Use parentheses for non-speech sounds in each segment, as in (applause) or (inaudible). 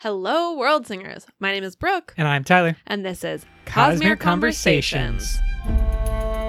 Hello, world singers. My name is Brooke, And I'm Tyler. and this is Cosmere Cosmere Conversations. Conversations.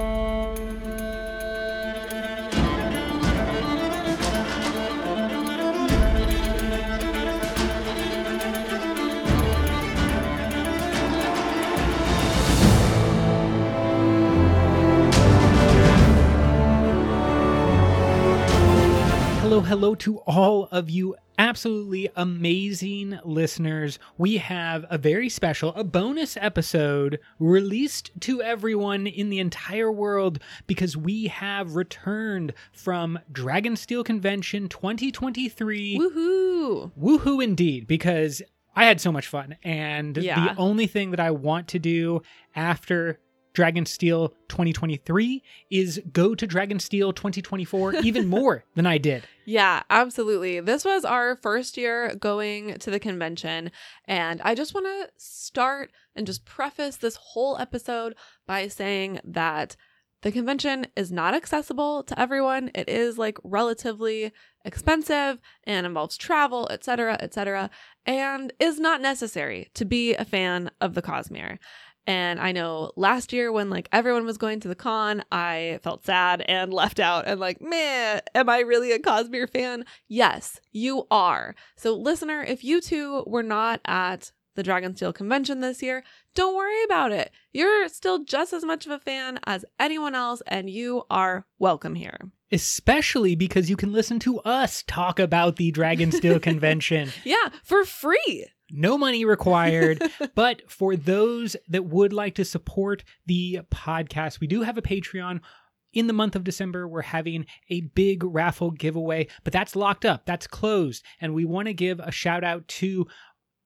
Hello, hello to all of you absolutely amazing listeners. We have a very special, a bonus episode released to everyone in the entire world because we have returned from Dragonsteel Convention 2023. Woohoo! Woohoo indeed, because I had so much fun. And Yeah. the only thing that I want to do after Dragonsteel 2023 is go to Dragonsteel 2024 (laughs) even more than I did. Yeah, absolutely. This was our first year going to the convention, and I just want to start and just preface this whole episode by saying that the convention is not accessible to everyone. It is like relatively expensive and involves travel, etc., etc., and is not necessary to be a fan of the Cosmere. And I know last year when like everyone was going to the con, I felt sad and (laughs) left out and like, man, am I really a Cosmere fan? Yes, you are. So, listener, if you two were not at the Dragonsteel convention this year, don't worry about it. You're still just as much of a fan as anyone else, and you are welcome here. Especially because you can listen to us talk about the Dragonsteel (laughs) convention. Yeah, for free. No money required. (laughs) but for those that would like to support the podcast, we do have a Patreon. In the month of December, we're having a big raffle giveaway, but that's locked up, that's closed. And we want to give a shout out to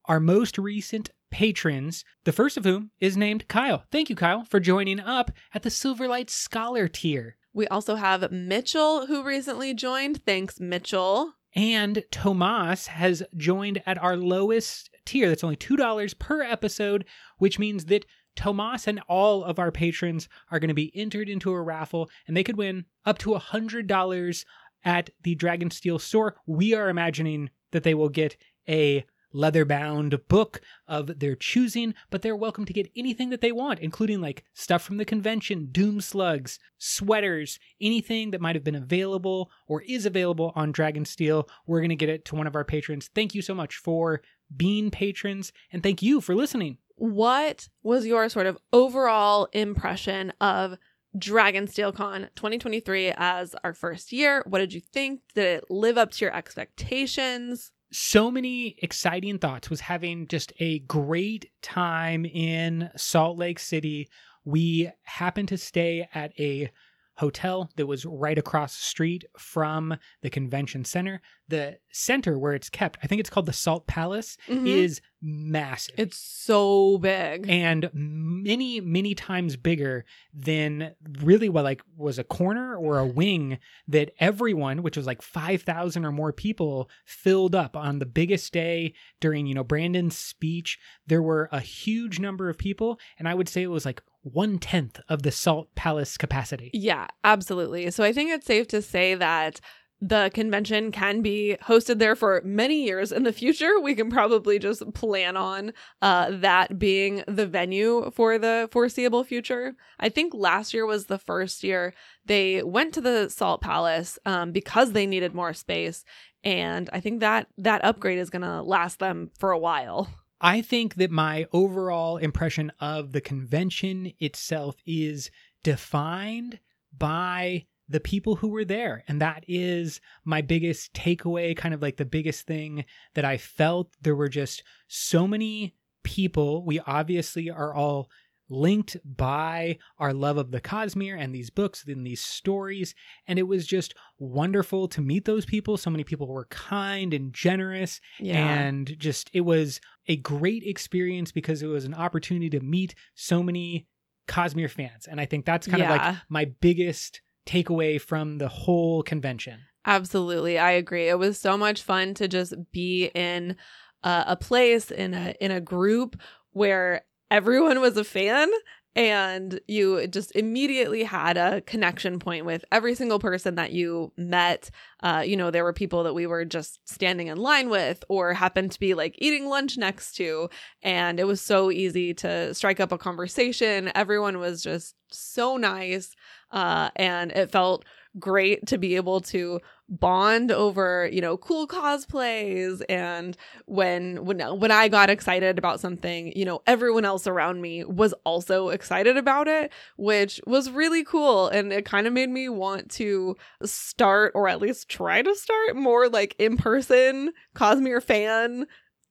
our most recent patrons, the first of whom is named Kyle. Thank you, Kyle, for joining up at the Silverlight Scholar tier. We also have Mitchell, who recently joined. Thanks, Mitchell. And Tomas has joined at our lowest tier. That's only $2 per episode, which means that Tomas and all of our patrons are going to be entered into a raffle and they could win up to $100 at the Dragonsteel store. We are imagining that they will get a leather bound book of their choosing, but they're welcome to get anything that they want, including like stuff from the convention, doom slugs, sweaters, anything that might have been available or is available on Dragonsteel. We're going to get it to one of our patrons. Thank you so much for being patrons, and thank you for listening. What was your sort of overall impression of Dragonsteel Con 2023 as our first year? What did you think? Did it live up to your expectations? so many exciting thoughts was having just a great time in Salt Lake City. We happened to stay at a hotel that was right across the street from the convention center. The center where it's kept, I think it's called the Salt Palace, Mhm. is massive. It's so big. and many many times bigger than really what like was a corner or a wing that everyone which was like 5000 or more people filled up on the biggest day during you know brandon's speech there were a huge number of people and i would say it was like one tenth of the salt palace capacity Yeah, absolutely. So I think it's safe to say that the convention can be hosted there for many years in the future. We can probably just plan on uh, that being the venue for the foreseeable future. I think last year was the first year they went to the Salt Palace um, because they needed more space, and I think that that upgrade is going to last them for a while. I think that my overall impression of the convention itself is defined by the people who were there. And that is my biggest takeaway, kind of like the biggest thing that I felt. There were just so many people. We obviously are all linked by our love of the Cosmere and these books and these stories. And it was just wonderful to meet those people. So many people were kind and generous and just it was a great experience because it was an opportunity to meet so many Cosmere fans. And I think that's kind of like my biggest takeaway from the whole convention. Absolutely, I agree. It was so much fun to just be in uh, a place in a in a group where everyone was a fan and you just immediately had a connection point with every single person that you met. Uh, you know, there were people that we were just standing in line with or happened to be like eating lunch next to. And it was so easy to strike up a conversation. Everyone was just so nice. Uh, and it felt great to be able to bond over you know cool cosplays and when when when I got excited about something you know everyone else around me was also excited about it which was really cool and it kind of made me want to start or at least try to start more like in person Cosmere fan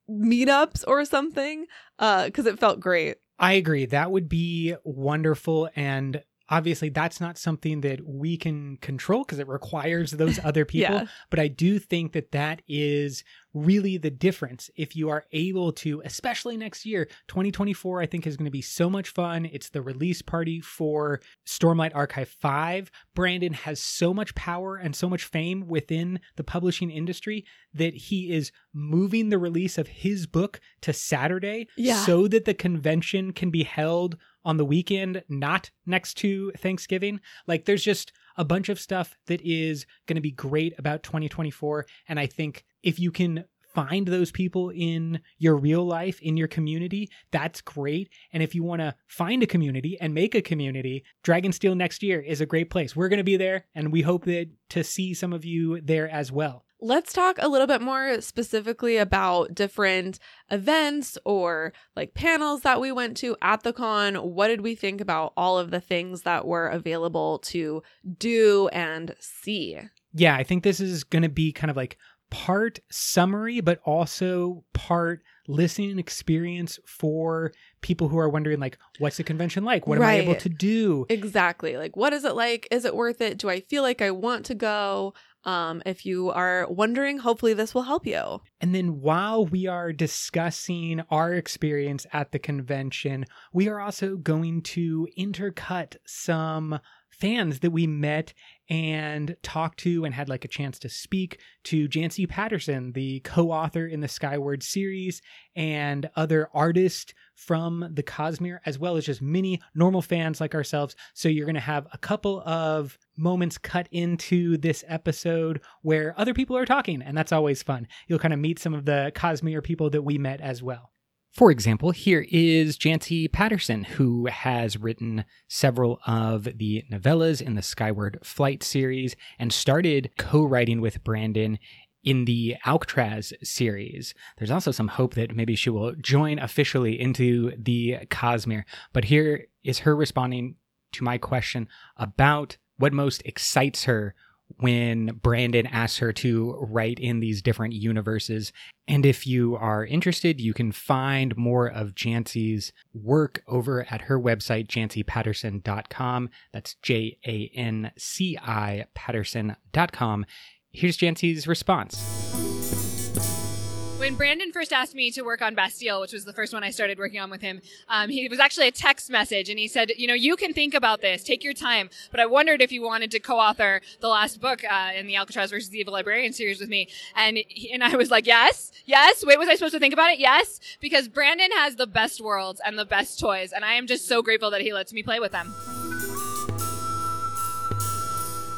meetups or something uh cuz it felt great I agree. That would be wonderful. And obviously that's not something that we can control because it requires those (laughs) other people Yeah. but i do think that that is really the difference if you are able to especially next year 2024 i think is going to be so much fun it's the release party for stormlight archive 5 brandon has so much power and so much fame within the publishing industry that he is moving the release of his book to saturday Yeah. so that the convention can be held on the weekend, not next to Thanksgiving. Like there's just a bunch of stuff that is going to be great about 2024. And I think if you can find those people in your real life, in your community, that's great. And if you want to find a community and make a community, Dragonsteel next year is a great place. We're going to be there and we hope that to see some of you there as well. Let's talk a little bit more specifically about different events or like panels that we went to at the con. What did we think about all of the things that were available to do and see? yeah, I think this is going to be kind of like part summary, but also part listening experience for people who are wondering, like, what's the convention like? What am I able to do? Exactly. Like, what is it like? Is it worth it? Do I feel like I want to go? Um, if you are wondering, hopefully this will help you. And then while we are discussing our experience at the convention, we are also going to intercut some fans that we met and talked to and had like a chance to speak to Janci Patterson, the co-author in the Skyward series, and other artists from the Cosmere, as well as just many normal fans like ourselves. So you're going to have a couple of moments cut into this episode where other people are talking, and that's always fun. You'll kind of meet some of the Cosmere people that we met as well. For example, here is Janci Patterson, who has written several of the novellas in the Skyward Flight series and started co writing with Brandon in the Alcatraz series. There's also some hope that maybe she will join officially into the Cosmere. But here is her responding to my question about what most excites her when Brandon asks her to write in these different universes. And if you are interested, you can find more of Janci's work over at her website, jancipatterson.com. That's J A N C I Patterson.com. Here's Janci's response. When Brandon first asked me to work on Bastille, which was the first one I started working on with him, um, he was actually a text message, and he said, "You know, you can think about this, take your time, but I wondered if you wanted to co-author the last book uh, in the Alcatraz versus the Evil Librarian series with me." And he, and I was like, "Yes, yes." Wait, was I supposed to think about it? Yes, because Brandon has the best worlds and the best toys, and I am just so grateful that he lets me play with them.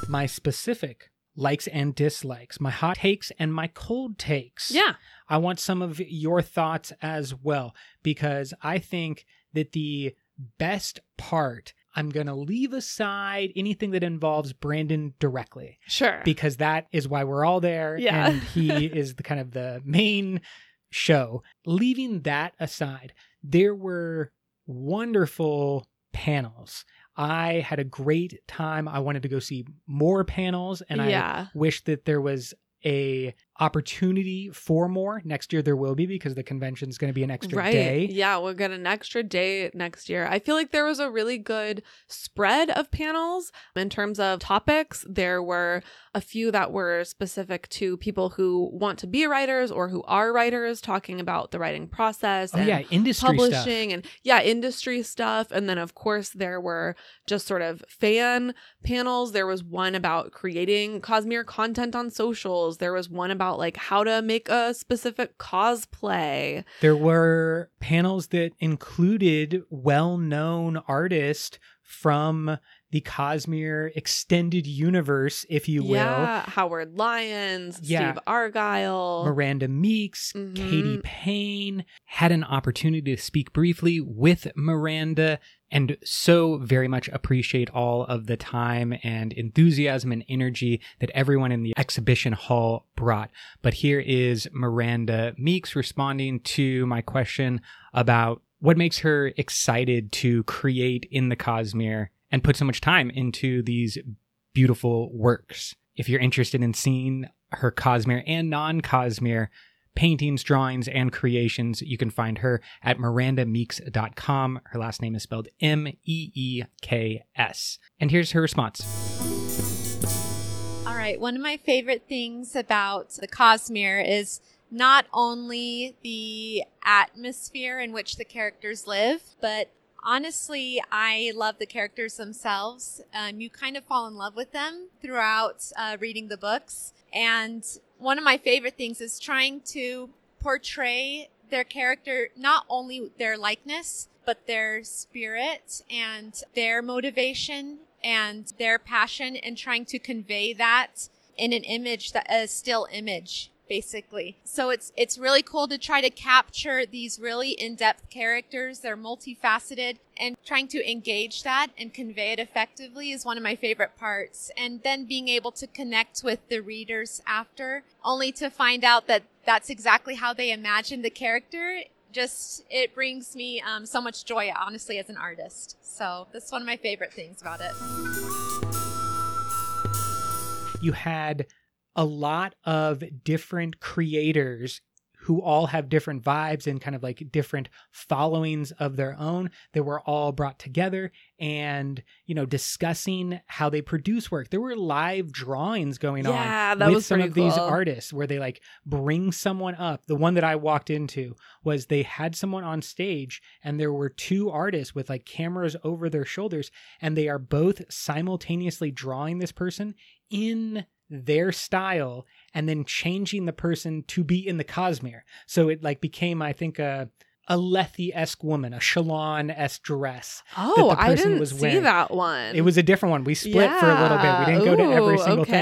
My specific likes and dislikes, my hot takes and my cold takes. Yeah. I want some of your thoughts as well because I think that the best part, I'm going to leave aside anything that involves Brandon directly Sure. because that is why we're all there Yeah. and he (laughs) is the kind of the main show. Leaving that aside, there were wonderful panels. I had a great time. I wanted to go see more panels and I wish that there was a opportunity for more next year there will be because the convention is going to be an extra right. day Yeah, we'll get an extra day next year. I feel like there was a really good spread of panels in terms of topics. There were a few that were specific to people who want to be writers or who are writers, talking about the writing process oh and yeah industry publishing and yeah, industry stuff. And then of course there were just sort of fan panels. There was one about creating Cosmere content on socials. There was one about about like how to make a specific cosplay. There were panels that included well known artists from the Cosmere extended universe, if you will. Yeah, Howard Lyons, Yeah. Steve Argyle. Miranda Meeks, Mhm. Katie Payne had an opportunity to speak briefly with Miranda and so very much appreciate all of the time and enthusiasm and energy that everyone in the exhibition hall brought. But here is Miranda Meeks responding to my question about what makes her excited to create in the Cosmere and put so much time into these beautiful works. If you're interested in seeing her Cosmere and non Cosmere paintings, drawings, and creations, you can find her at mirandameeks.com. Her last name is spelled M E E K S. And here's her response. All right. One of my favorite things about the Cosmere is not only the atmosphere in which the characters live, but honestly, I love the characters themselves. Um, you kind of fall in love with them throughout uh, reading the books. And one of my favorite things is trying to portray their character, not only their likeness, but their spirit and their motivation and their passion and trying to convey that in an image that a still image basically. So it's it's really cool to try to capture these really in-depth characters. They're multifaceted and trying to engage that and convey it effectively is one of my favorite parts. And then being able to connect with the readers after only to find out that that's exactly how they imagined the character just it brings me um, so much joy honestly as an artist so that's one of my favorite things about it You had a lot of different creators who all have different vibes and kind of like different followings of their own that were all brought together and you know discussing how they produce work. There were live drawings going Yeah, on that with was some of these artists where they like bring someone up. The one that i walked into was they had someone on stage and there were two artists with like cameras over their shoulders and they are both simultaneously drawing this person in their style and then changing the person to be in the Cosmere. So it like became, I think, a a Lethe-esque woman, a Shallan-esque dress. Oh, I didn't was see wearing. that one. It was a different one. We split for a little bit. We didn't go to every Ooh, single thing.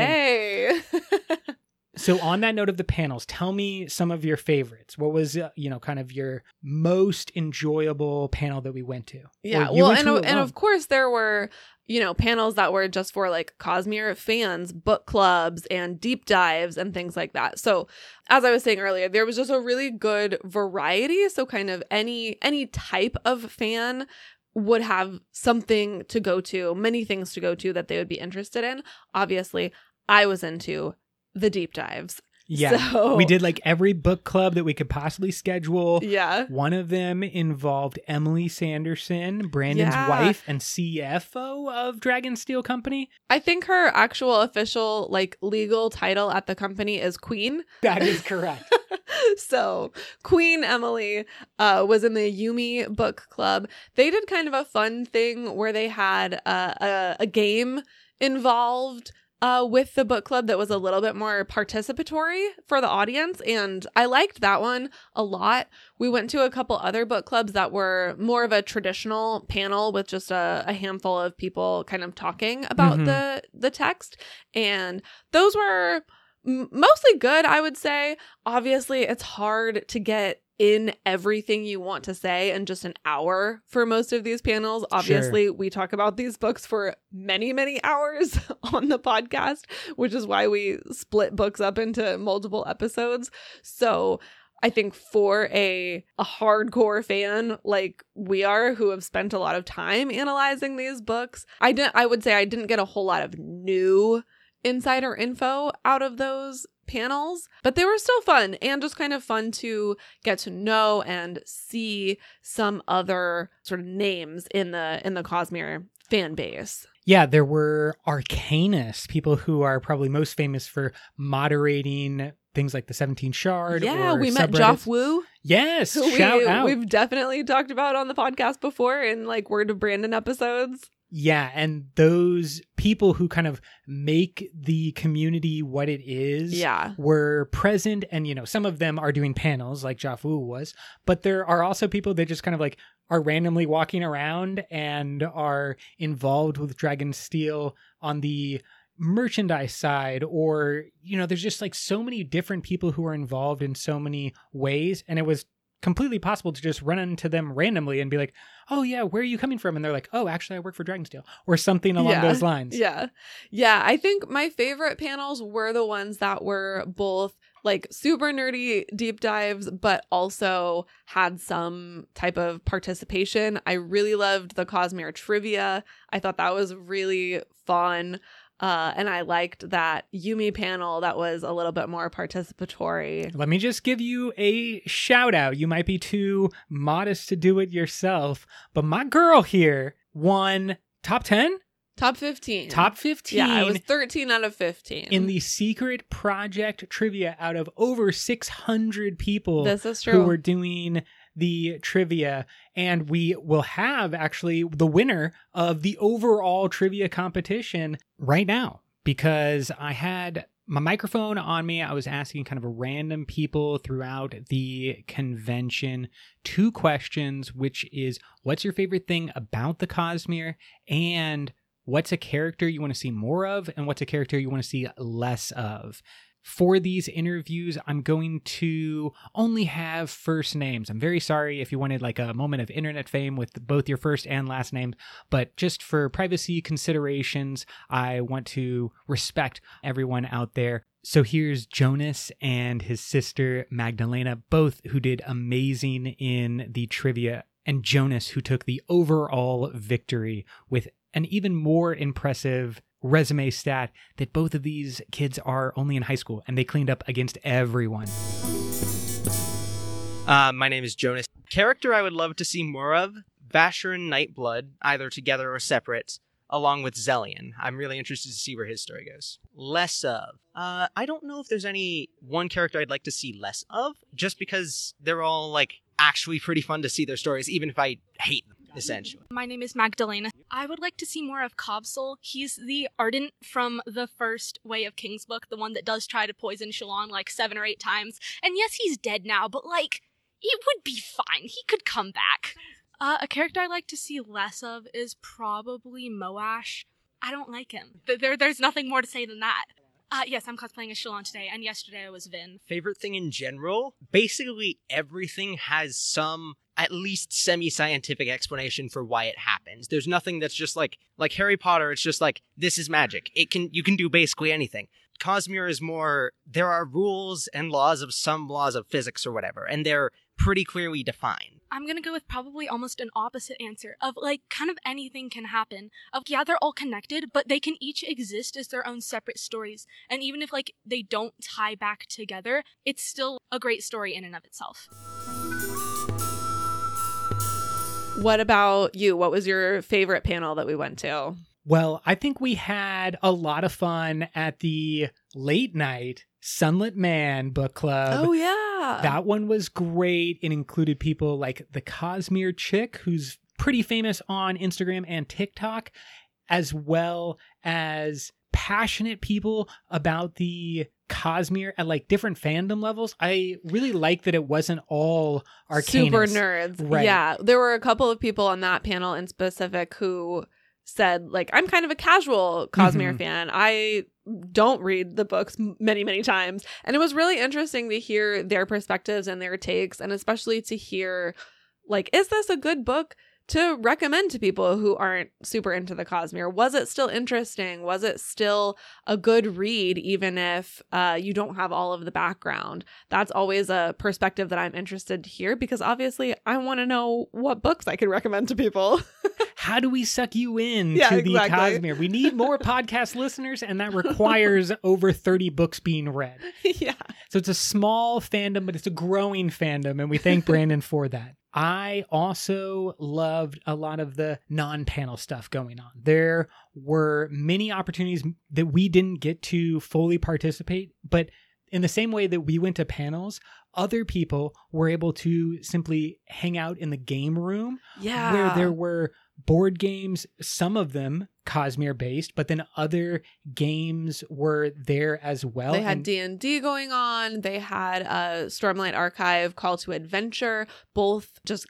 So on that note of the panels, tell me some of your favorites. What was uh, you know kind of your most enjoyable panel that we went to? Yeah, well, and and of course there were you know panels that were just for like Cosmere fans, book clubs, and deep dives and things like that. So as I was saying earlier, there was just a really good variety. So kind of any any type of fan would have something to go to, many things to go to that they would be interested in. Obviously, I was into the deep dives. yeah, So we did like every book club that we could possibly schedule. Yeah. One of them involved Emily Sanderson, Brandon's Yeah. wife and CFO of Dragonsteel Company. I think her actual official like legal title at the company is queen. That is correct. (laughs) so Queen Emily uh, was in the Yumi book club. They did kind of a fun thing where they had uh, a, a game involved uh, with the book club that was a little bit more participatory for the audience. And I liked that one a lot. We went to a couple other book clubs that were more of a traditional panel with just a, a handful of people kind of talking about Mhm. the the text. And those were mostly good, I would say. Obviously, it's hard to get in everything you want to say in just an hour for most of these panels. Obviously, we talk about these books for many, many hours (laughs) on the podcast, which is why we split books up into multiple episodes. So, I think for a a hardcore fan like we are who have spent a lot of time analyzing these books, I didn't I would say I didn't get a whole lot of new insider info out of those panels, but they were still fun and just kind of fun to get to know and see some other sort of names in the in the Cosmere fan base. Yeah, there were arcanists, people who are probably most famous for moderating things like the 17 Shard. yeah, we met. Jofwu, Yes, (laughs) we, out. we've definitely talked about on the podcast before in like Word of Brandon episodes. Yeah, and those people who kind of make the community what it is Yeah. were present and you know some of them are doing panels like Jofwu was, but there are also people that just kind of like are randomly walking around and are involved with Dragonsteel on the merchandise side or you know there's just like so many different people who are involved in so many ways and it was completely possible to just run into them randomly and be like oh yeah where are you coming from and they're like oh actually i work for dragonsteel or something along Yeah. those lines Yeah. Yeah. I think my favorite panels were the ones that were both like super nerdy deep dives, but also had some type of participation. I really loved the Cosmere trivia. I thought that was really fun. Uh, and I liked that Yumi panel that was a little bit more participatory. Let me just give you a shout out. You might be too modest to do it yourself, but my girl here won top 10, Top 15. top 15 Yeah, I was 13 out of 15. in the secret project trivia out of over 600 people This is true. who were doing the trivia and we will have actually the winner of the overall trivia competition right now because I had my microphone on me. I was asking kind of random people throughout the convention two questions, which is what's your favorite thing about the Cosmere and what's a character you want to see more of and what's a character you want to see less of. For these interviews, I'm going to only have first names. I'm very sorry if you wanted like a moment of internet fame with both your first and last name, but just for privacy considerations, I want to respect everyone out there. So here's Jonas and his sister Magdalena, both who did amazing in the trivia, and Jonas, who took the overall victory with an even more impressive resume stat that both of these kids are only in high school and they cleaned up against everyone. Uh, my name is Jonas. Character I would love to see more of Vasher and Nightblood, either together or separate, along with Zellion. I'm really interested to see where his story goes. Less of. Uh, I don't know if there's any one character I'd like to see less of, just because they're all, like, actually pretty fun to see their stories, even if I hate them, essentially. My name is Magdalena. I would like to see more of Kabsal. He's the Ardent from the first Way of Kings book, the one that does try to poison Shallan like seven or eight times. And yes, he's dead now, but like, it would be fine. He could come back. Uh, a character I'd like to see less of is probably Moash. I don't like him. There, there's nothing more to say than that. Uh, yes, I'm cosplaying as Shallan today, and yesterday I was Vin. favorite thing in general basically everything has some at least semi-scientific explanation for why it happens there's nothing that's just like like harry potter it's just like this is magic it can you can do basically anything cosmere is more there are rules and laws of some laws of physics or whatever and they're pretty clearly defined I'm gonna go with probably almost an opposite answer of like kind of anything can happen. Of yeah, they're all connected, but they can each exist as their own separate stories. And even if like they don't tie back together, it's still a great story in and of itself. What about you? What was your favorite panel that we went to? Well, I think we had a lot of fun at the late night Sunlit Man book club. oh yeah. That one was great. It included people like the Cosmere chick, who's pretty famous on Instagram and TikTok, as well as passionate people about the Cosmere at like different fandom levels. I really like that it wasn't all arcane. super nerds. Right. Yeah, there were a couple of people on that panel in specific who said like I'm kind of a casual Cosmere Mhm. fan. I don't read the books many many times and it was really interesting to hear their perspectives and their takes and especially to hear like is this a good book to recommend to people who aren't super into the Cosmere? Was it still interesting? Was it still a good read, even if uh, you don't have all of the background? That's always a perspective that I'm interested to hear because obviously I want to know what books I can recommend to people. (laughs) How do we suck you in Yeah, to the exactly. Cosmere? We need more (laughs) podcast listeners, and that requires (laughs) over 30 books being read. yeah. So it's a small fandom, but it's a growing fandom, and we thank Brandon for that. I also loved a lot of the non panel stuff going on. There were many opportunities that we didn't get to fully participate, but in the same way that we went to panels, other people were able to simply hang out in the game room Yeah. where there were board games, some of them Cosmere based, but then other games were there as well. they had D and D going on. They had a Stormlight Archive Call to Adventure, both just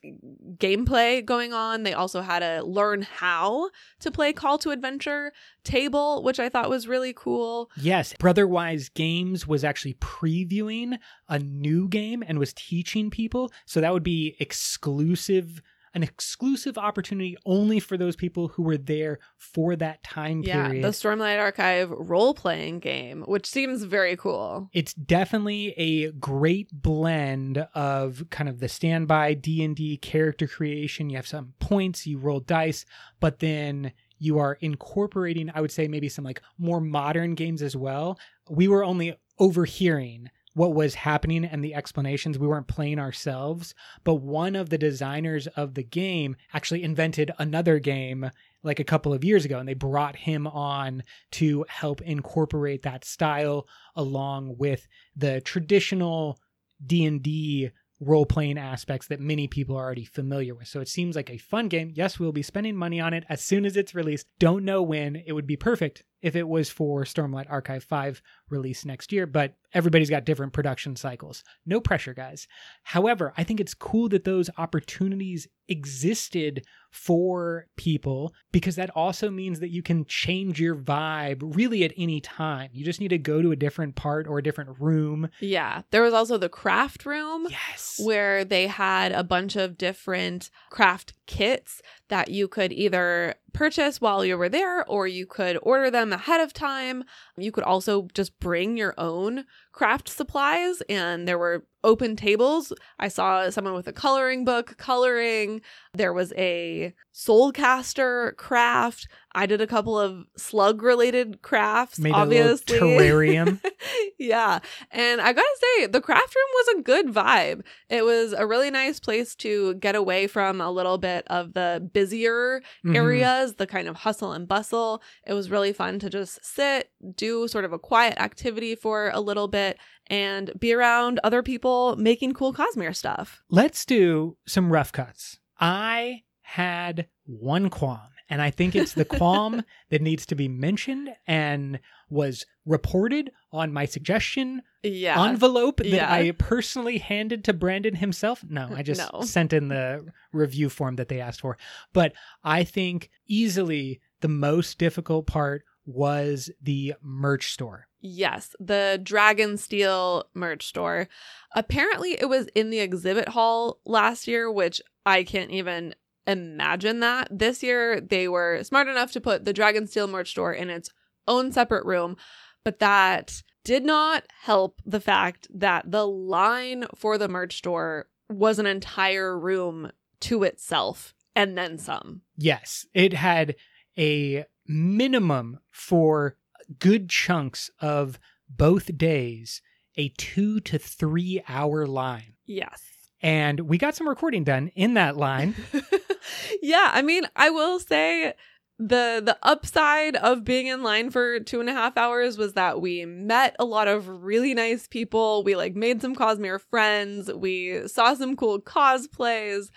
gameplay going on. They also had a learn how to play Call to Adventure table, which I thought was really cool. Yes, Brotherwise Games was actually previewing a new game and was teaching people. So that would be exclusive, an exclusive opportunity only for those people who were there for that time Yeah, period. the Stormlight Archive role playing game, which seems very cool. it's definitely a great blend of kind of the standby D&D character creation. You have some points, you roll dice, but then you are incorporating, I would say maybe some like more modern games as well. We were only overhearing what was happening and the explanations. We weren't playing ourselves, but one of the designers of the game actually invented another game like a couple of years ago and they brought him on to help incorporate that style along with the traditional D&D role-playing aspects that many people are already familiar with. So it seems like a fun game. Yes, we'll be spending money on it as soon as it's released. Don't know when. It would be perfect if it was for Stormlight Archive 5 release next year, but everybody's got different production cycles. No pressure, guys. However, I think it's cool that those opportunities existed for people because that also means that you can change your vibe really at any time. You just need to go to a different part or a different room. Yeah. There was also the craft room. Yes. where they had a bunch of different craft kits that you could either purchase while you were there or you could order them ahead of time. You could also just bring your own craft supplies and there were open tables. I saw someone with a coloring book coloring. There was a soul soulcaster craft. I did a couple of slug related crafts Made obviously. a terrarium. (laughs) yeah. And I gotta say, the craft room was a good vibe. It was a really nice place to get away from a little bit of the busier Mhm. areas, the kind of hustle and bustle. It was really fun to just sit, do sort of a quiet activity for a little bit, and be around other people making cool Cosmere stuff. Let's do some rough cuts. I had one qualm, and I think it's the qualm (laughs) that needs to be mentioned and was reported on my suggestion Yeah. envelope that Yeah. I personally handed to Brandon himself. No, I just No. sent in the review form that they asked for. But I think easily the most difficult part was the merch store. Yes, the Dragonsteel merch store. Apparently, it was in the exhibit hall last year, which I can't even imagine that. This year, they were smart enough to put the Dragonsteel merch store in its own separate room, but that did not help the fact that the line for the merch store was an entire room to itself and then some. Yes, it had a minimum for good chunks of both days, a two to three hour line. Yes. And we got some recording done in that line. (laughs) yeah, I mean, I will say the the upside of being in line for two and a half hours was that we met a lot of really nice people. We like made some Cosmere friends. We saw some cool cosplays,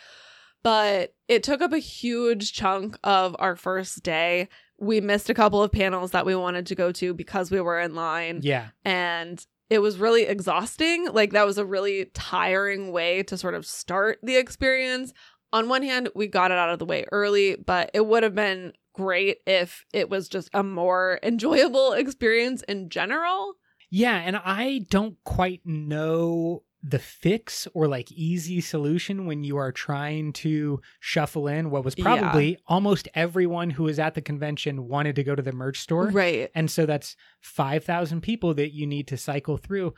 but it took up a huge chunk of our first day. We missed a couple of panels that we wanted to go to because we were in line yeah. and it was really exhausting. Like that was a really tiring way to sort of start the experience. On one hand, we got it out of the way early, but it would have been great if it was just a more (laughs) enjoyable experience in general. Yeah, and I don't quite know the fix or like easy solution when you are trying to shuffle in what was Yeah. probably almost everyone who was at the convention wanted to go to the merch store. Right. And so that's 5,000 people that you need to cycle through.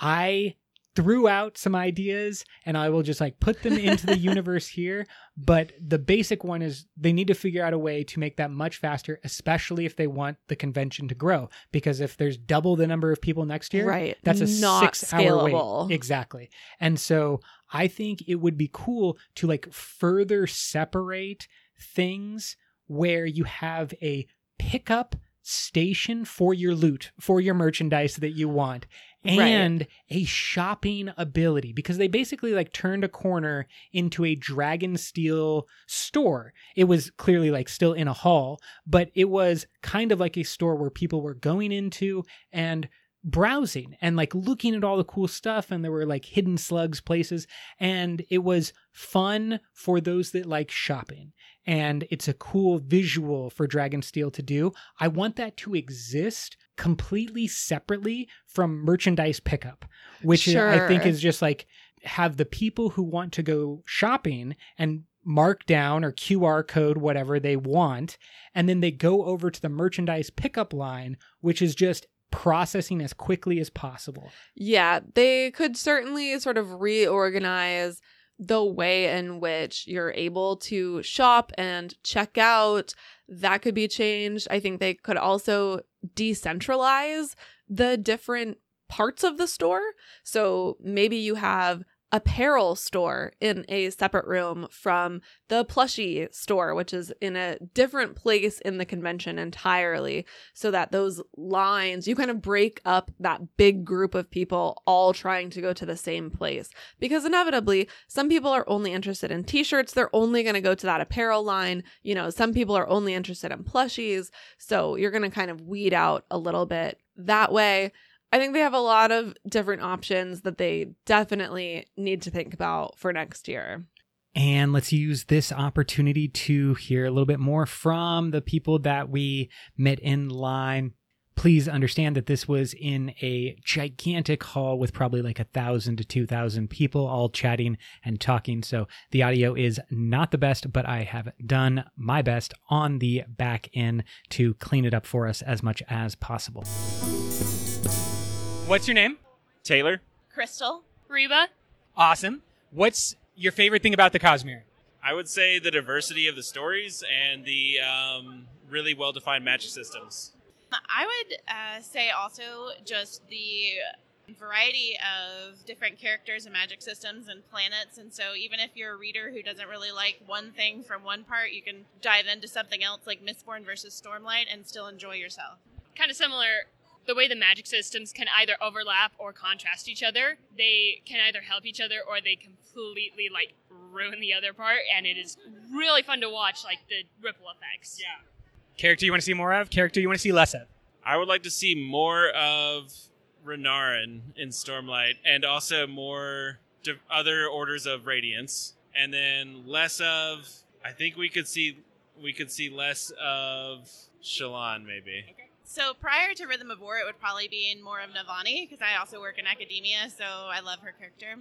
I threw out some ideas and I will just like put them into the (laughs) universe here. But the basic one is they need to figure out a way to make that much faster, especially if they want the convention to grow. Because if there's double the number of people next year, Right. that's a Not six hour wait. Exactly. And so I think it would be cool to like further separate things where you have a pickup station for your loot, for your merchandise that you want. And a shopping ability because they basically like turned a corner into a dragon steel store. It was clearly like still in a hall but it was kind of like a store where people were going into and browsing and like looking at all the cool stuff and there were like hidden slugs places and it was fun for those that like shopping and it's a cool visual for Dragonsteel to do. I want that to exist completely separately from merchandise pickup, which is- I think is just like have the people who want to go shopping and mark down or QR code whatever they want, and then they go over to the merchandise pickup line, which is just processing as quickly as possible. Yeah, they could certainly sort of reorganize the way in which you're able to shop and check out. That could be changed. I think they could also decentralize the different parts of the store. So maybe you have apparel store in a separate room from the plushie store which is in a different place in the convention entirely so that those lines you kind of break up that big group of people all trying to go to the same place. Because inevitably some people are only interested in t-shirts. They're only going to go to that apparel line. You know some people are only interested in plushies. So you're going to kind of weed out a little bit that way I think they have a lot of different options that they definitely need to think about for next year. And let's use this opportunity to hear a little bit more from the people that we met in line. Please understand that this was in a gigantic hall with probably like a thousand to two thousand people all chatting and talking. So the audio is not the best, but I have done my best on the back end to clean it up for us as much as possible. What's your name? Taylor? Crystal. Reba? Awesome. What's your favorite thing about the Cosmere? I would say the diversity of the stories and the um, really well defined magic systems. I would uh, say also just the variety of different characters and magic systems and planets. And so, even if you're a reader who doesn't really like one thing from one part, you can dive into something else like Mistborn versus Stormlight and still enjoy yourself. Kind of similar. The way the magic systems can either overlap or contrast each other. They can either help each other or they completely like ruin the other part, and it is really fun to watch, like the ripple effects. Yeah. Character you want to see more of? Character you want to see less of? I would like to see more of Renarin in Stormlight and also more di- other orders of Radiance. And then less of. I think we could see. We could see less of Shallan, maybe. So, prior to Rhythm of War, it would probably be in more of Navani because I also work in academia, so I love her character.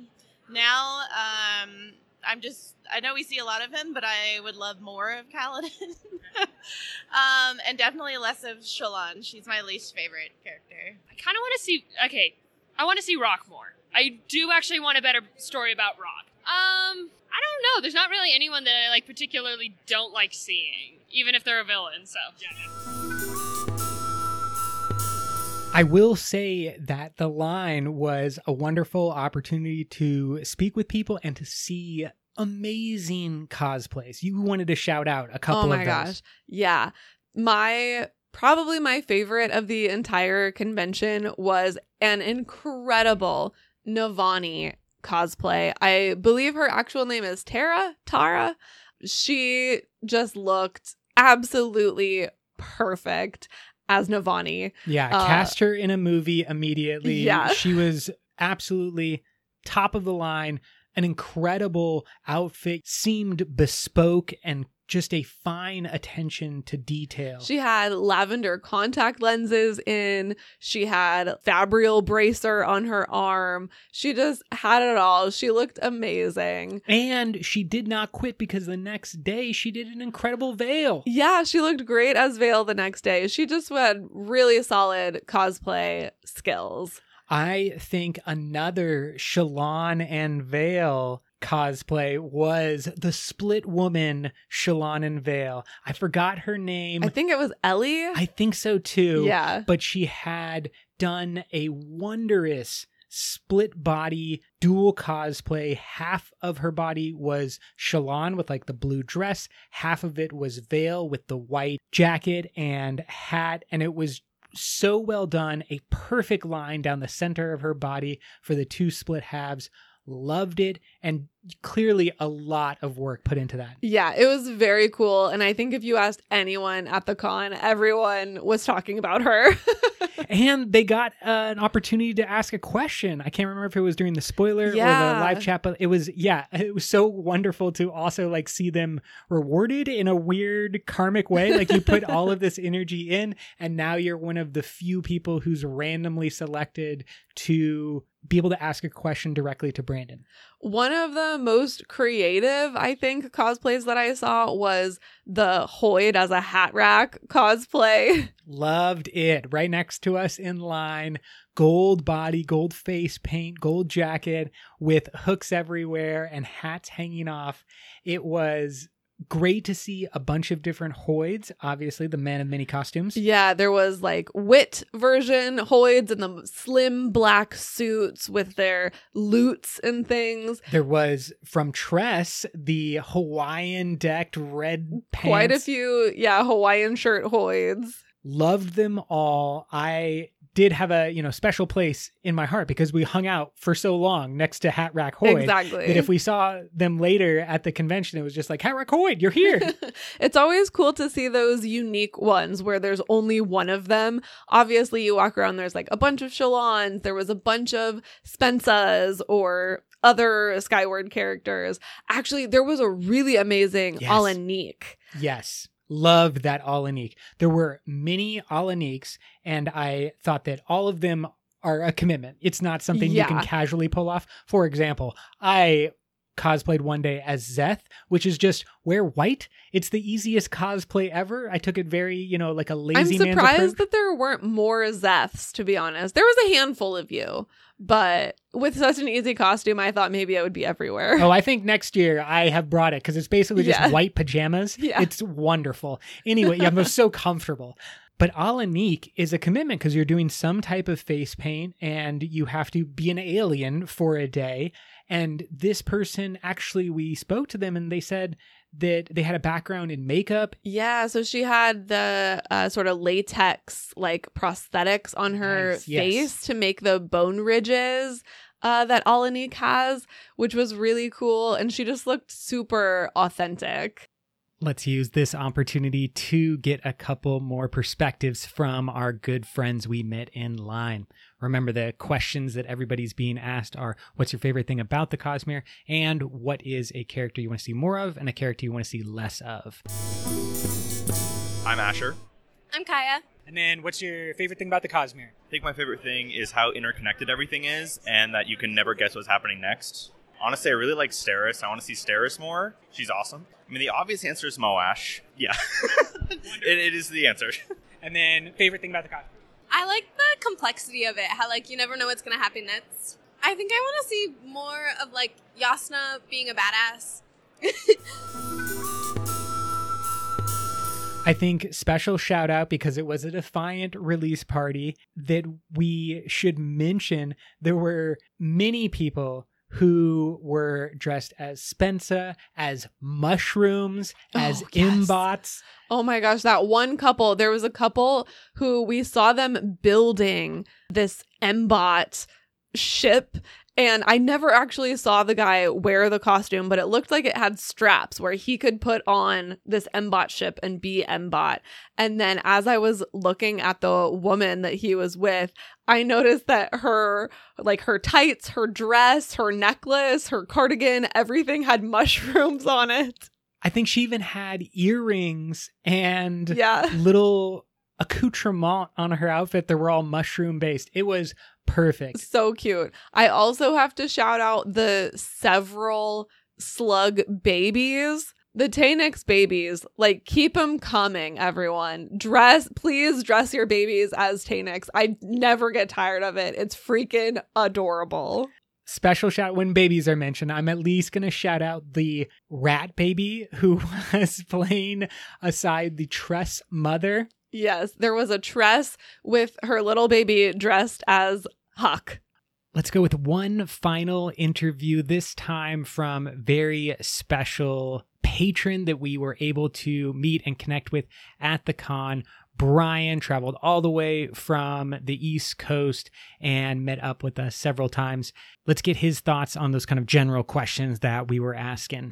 Now, um, I'm just, I know we see a lot of him, but I would love more of Kaladin. (laughs) um, and definitely less of Shallan. She's my least favorite character. I kind of want to see. Okay, I want to see Rock more. I do actually want a better story about Rock. Um, I don't know. There's not really anyone that I like particularly don't like seeing, even if they're a villain. So I will say that the line was a wonderful opportunity to speak with people and to see amazing cosplays. You wanted to shout out a oh couple oh my of gosh. Yeah. My probably my favorite of the entire convention was an incredible Navani cosplay. I believe her actual name is Tara, Tara. She just looked absolutely perfect as Navani. Yeah, Uh, cast her in a movie immediately. Yeah. She was absolutely top of the line. An incredible outfit, seemed bespoke and just a fine attention to detail. She had lavender contact lenses in. She had fabrial bracer on her arm. She just had it all. She looked amazing. and she did not quit because the next day she did an incredible veil. Yeah, she looked great as veil the next day. She just had really solid cosplay skills. I think another Shallan and Veil cosplay was the split woman Shallan and Veil. I forgot her name. I think it was Ellie. I think so too. yeah. But she had done a wondrous split body dual cosplay. Half of her body was Shallan with like the blue dress, half of it was Veil with the white jacket and hat. And it was so well done. A perfect line down the center of her body for the two split halves. Loved it. And clearly a lot of work put into that. Yeah, it was very cool. And I think if you asked anyone at the con, everyone was talking about her. (laughs) and they got uh, an opportunity to ask a question. I can't remember if it was during the spoiler or the live chat, but it was, yeah, it was so wonderful to also like see them rewarded in a weird karmic way. Like you put all of this (laughs) energy in, and now you're one of the few people who's randomly selected to be able to ask a question directly to Brandon. One of the most creative, I think, cosplays that I saw was the Hoid as a hat rack cosplay. (laughs) Loved it. Right next to us in line, gold body, gold face paint, gold jacket with hooks everywhere and hats hanging off. It was great to see a bunch of different Hoids, obviously, the man of many costumes. Yeah, there was like wit version Hoids and the slim black suits with their lutes and things. There was from Tress the Hawaiian decked red pants. Quite a few, yeah, Hawaiian shirt Hoids. loved them all. I did have a you know special place in my heart because we hung out for so long next to Hat Rack Hoid Exactly. that if we saw them later at the convention, it was just like Hat Rack Hoid, you're here. (laughs) it's always cool to see those unique ones where there's only one of them. Obviously, you walk around, there's like a bunch of Shallans, there was a bunch of Spensas or other Skyward characters. Actually, there was a really amazing Yes. Alanik. yes, loved that Alanik. There were many Alaniks, and I thought that all of them are a commitment. It's not something you can casually pull off. For example, I cosplayed one day as Szeth, which is just wear white. It's the easiest cosplay ever. I took it very, you know, like a I'm lazy man's surprised that there weren't more Szeths, to be honest. There was a handful of you, but with such an easy costume, I thought maybe I would be everywhere. Oh, I (laughs) think next year I have brought it because it's basically just Yeah. white pajamas. Yeah. It's wonderful. Anyway, yeah, I'm so comfortable. But Alanik is a commitment because you're doing some type of face paint and you have to be an alien for a day. And this person actually, we spoke to them and they said that they had a background in makeup. Yeah, so she had the uh, sort of latex like prosthetics on her Nice, yes. face to make the bone ridges uh, that Alanik has, which was really cool. And she just looked super authentic. Let's use this opportunity to get a couple more perspectives from our good friends we met in line. Remember, the questions that everybody's being asked are what's your favorite thing about the Cosmere, and what is a character you want to see more of, and a character you want to see less of. I'm Asher. I'm Kaya. And then, what's your favorite thing about the Cosmere? I think my favorite thing is how interconnected everything is and that you can never guess what's happening next. Honestly, I really like Steris. I want to see Steris more. She's awesome. I mean, the obvious answer is Moash. Yeah. (laughs) it, it is the answer. And then, favorite thing about the Cosmere? I like the complexity of it. How like you never know what's gonna happen next. I think I want to see more of like Jasnah being a badass. (laughs) I think special shout out because it was a Defiant release party that we should mention there were many people who were dressed as Spensa, as mushrooms, oh, as Oh, yes. M-Bots. Oh my gosh, that one couple, there was a couple who we saw them building this M-Bot ship. And I never actually saw the guy wear the costume, but it looked like it had straps where he could put on this M-Bot ship and be M-Bot. And then as I was looking at the woman that he was with, I noticed that her, like her tights, her dress, her necklace, her cardigan, everything had (laughs) mushrooms on it. I think she even had earrings and Yeah. little accoutrement on her outfit that were all mushroom based. It was perfect. So cute. I also have to shout out the several slug babies. The taynix babies, like keep them coming, everyone. Dress, please dress your babies as taynix. I never get tired of it. It's freaking adorable. special shout when babies are mentioned i'm at least going to shout out the rat baby who (laughs) was playing aside the tress mother Yes, there was a tress with her little baby dressed as Huck. let's go with one final interview this time from very special patron that we were able to meet and connect with at the con Brian traveled all the way from the East Coast and met up with us several times. Let's get his thoughts on those kind of general questions that we were asking.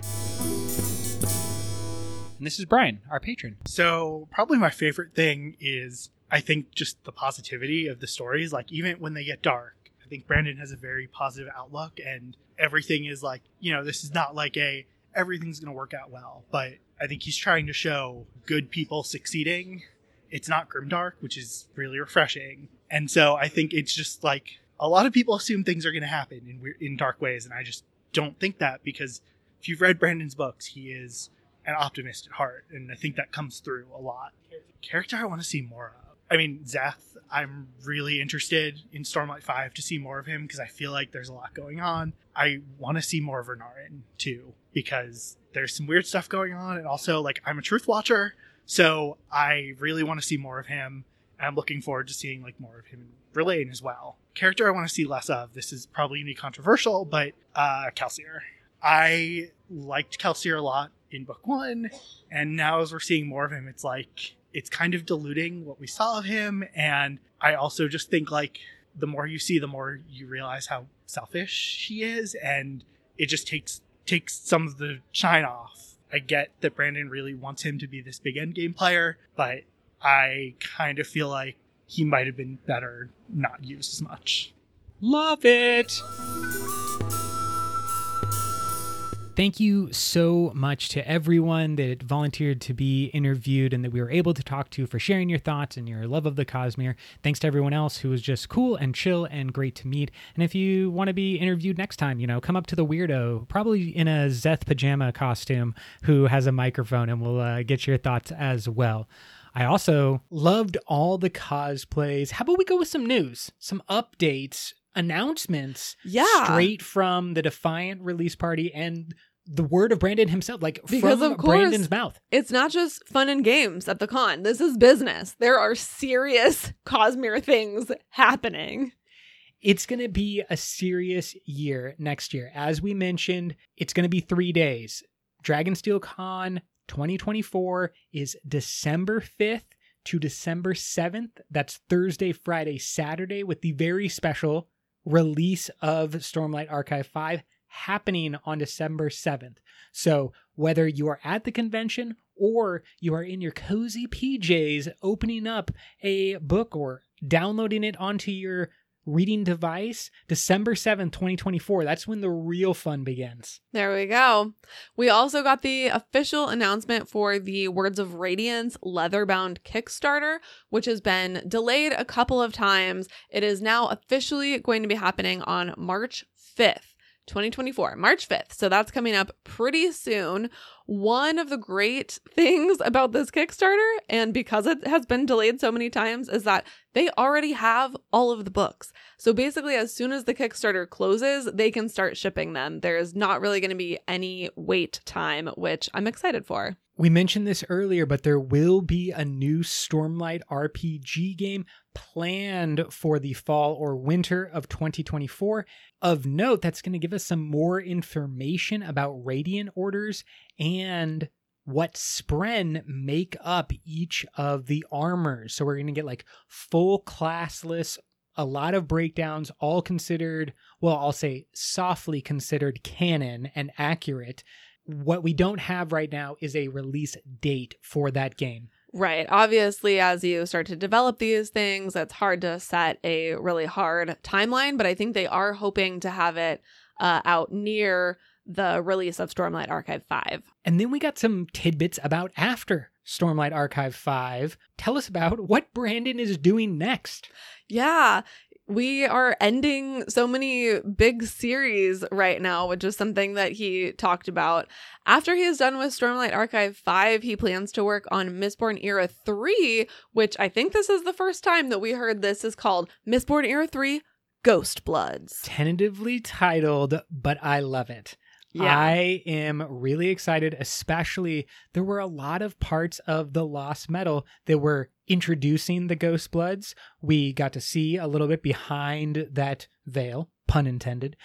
And this is Brian, our patron. So, probably my favorite thing is I think just the positivity of the stories. Like, even when they get dark, I think Brandon has a very positive outlook, and everything is like, you know, this is not like a everything's going to work out well, but I think he's trying to show good people succeeding. It's not grimdark, which is really refreshing. And so I think it's just like a lot of people assume things are going to happen in in dark ways, and I just don't think that because if you've read Brandon's books, he is an optimist at heart, and I think that comes through a lot. Character I want to see more of. I mean, Szeth, I'm really interested in Stormlight 5 to see more of him because I feel like there's a lot going on. I want to see more of Renarin too because there's some weird stuff going on, and also, like, I'm a truth watcher, so I really want to see more of him. And I'm looking forward to seeing like more of him in Rlain as well. Character I want to see less of. This is probably gonna be controversial, but uh, Kelsier. I liked Kelsier a lot in book one, and now as we're seeing more of him, it's like it's kind of diluting what we saw of him. And I also just think like the more you see, the more you realize how selfish he is, and it just takes takes some of the shine off. I get that Brandon really wants him to be this big end game player, but I kind of feel like he might have been better not used as much. Love it. Thank you so much to everyone that volunteered to be interviewed and that we were able to talk to for sharing your thoughts and your love of the Cosmere. Thanks to everyone else who was just cool and chill and great to meet. And if you want to be interviewed next time, you know, come up to the weirdo, probably in a Szeth pajama costume, who has a microphone and we'll uh, get your thoughts as well. I also loved all the cosplays. How about we go with some news, some updates, announcements Yeah. straight from the Defiant release party and the word of Brandon himself, like Because from of course- Brandon's mouth. It's not just fun and games at the con. This is business. There are serious (laughs) Cosmere things happening. It's going to be a serious year next year. As we mentioned, it's going to be three days. Dragonsteel Con 2024 is December 5th to December 7th. That's Thursday, Friday, Saturday, with the very special release of Stormlight Archive 5 happening on December 7th. So, whether you are at the convention or you are in your cozy PJs opening up a book or downloading it onto your reading device, December 7th, 2024, that's when the real fun begins. There we go. We also got the official announcement for the Words of Radiance leather-bound Kickstarter, which has been delayed a couple of times. It is now officially going to be happening on March 5th. 2024, March 5th. So that's coming up pretty soon. One of the great (laughs) things about this Kickstarter, and because it has been delayed so many times, is that they already have all of the books. So basically, as soon as the Kickstarter closes, they can start shipping them. There's not really going to be any wait time, which I'm excited for. We mentioned this earlier, but there will be a new Stormlight RPG game planned for the fall or winter of 2024. Of note, that's going to give us some more information about Radiant orders and what spren make up each of the armors. So we're going to get like full classless, a lot of breakdowns, all considered, well, I'll say softly considered canon and accurate. What we don't have right now is a release date for that game. Right. Obviously, as you start to develop these things, it's hard to set a really hard timeline, but I think they are hoping to have it uh, out near the release of Stormlight Archive 5. And then we got some tidbits about after Stormlight Archive 5. Tell us about what Brandon is doing next. Yeah. We are ending so many big series right now, which is something that he talked about. After he is done with Stormlight Archive 5, he plans to work on Mistborn Era 3, which I think this is the first time that we heard this is called Mistborn Era 3 Ghost Bloods. Tentatively titled, but I love it. Yeah. I am really excited, especially there were a lot of parts of the Lost Metal that were introducing the Ghost Bloods. We got to see a little bit behind that veil, pun intended.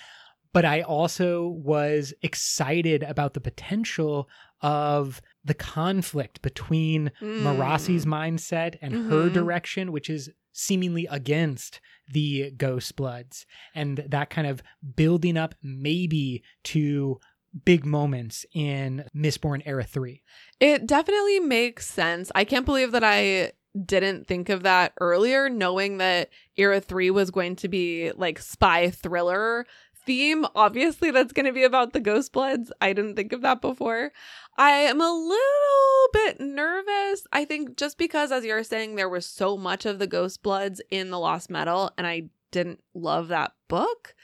but I also was excited about the potential of the conflict between Mm. Marasi's mindset and her Mhm. direction, which is seemingly against the Ghost Bloods, and that kind of building up maybe to big moments in Mistborn Era 3. It definitely makes sense. I can't believe that I didn't think of that earlier, knowing that Era 3 was going to be like spy thriller theme. Obviously, that's going to be about the Ghost Bloods. I didn't think of that before. I am a little bit nervous. I think just because, as you're saying, there was so much of the Ghost Bloods in The Lost Metal, and I didn't love that book.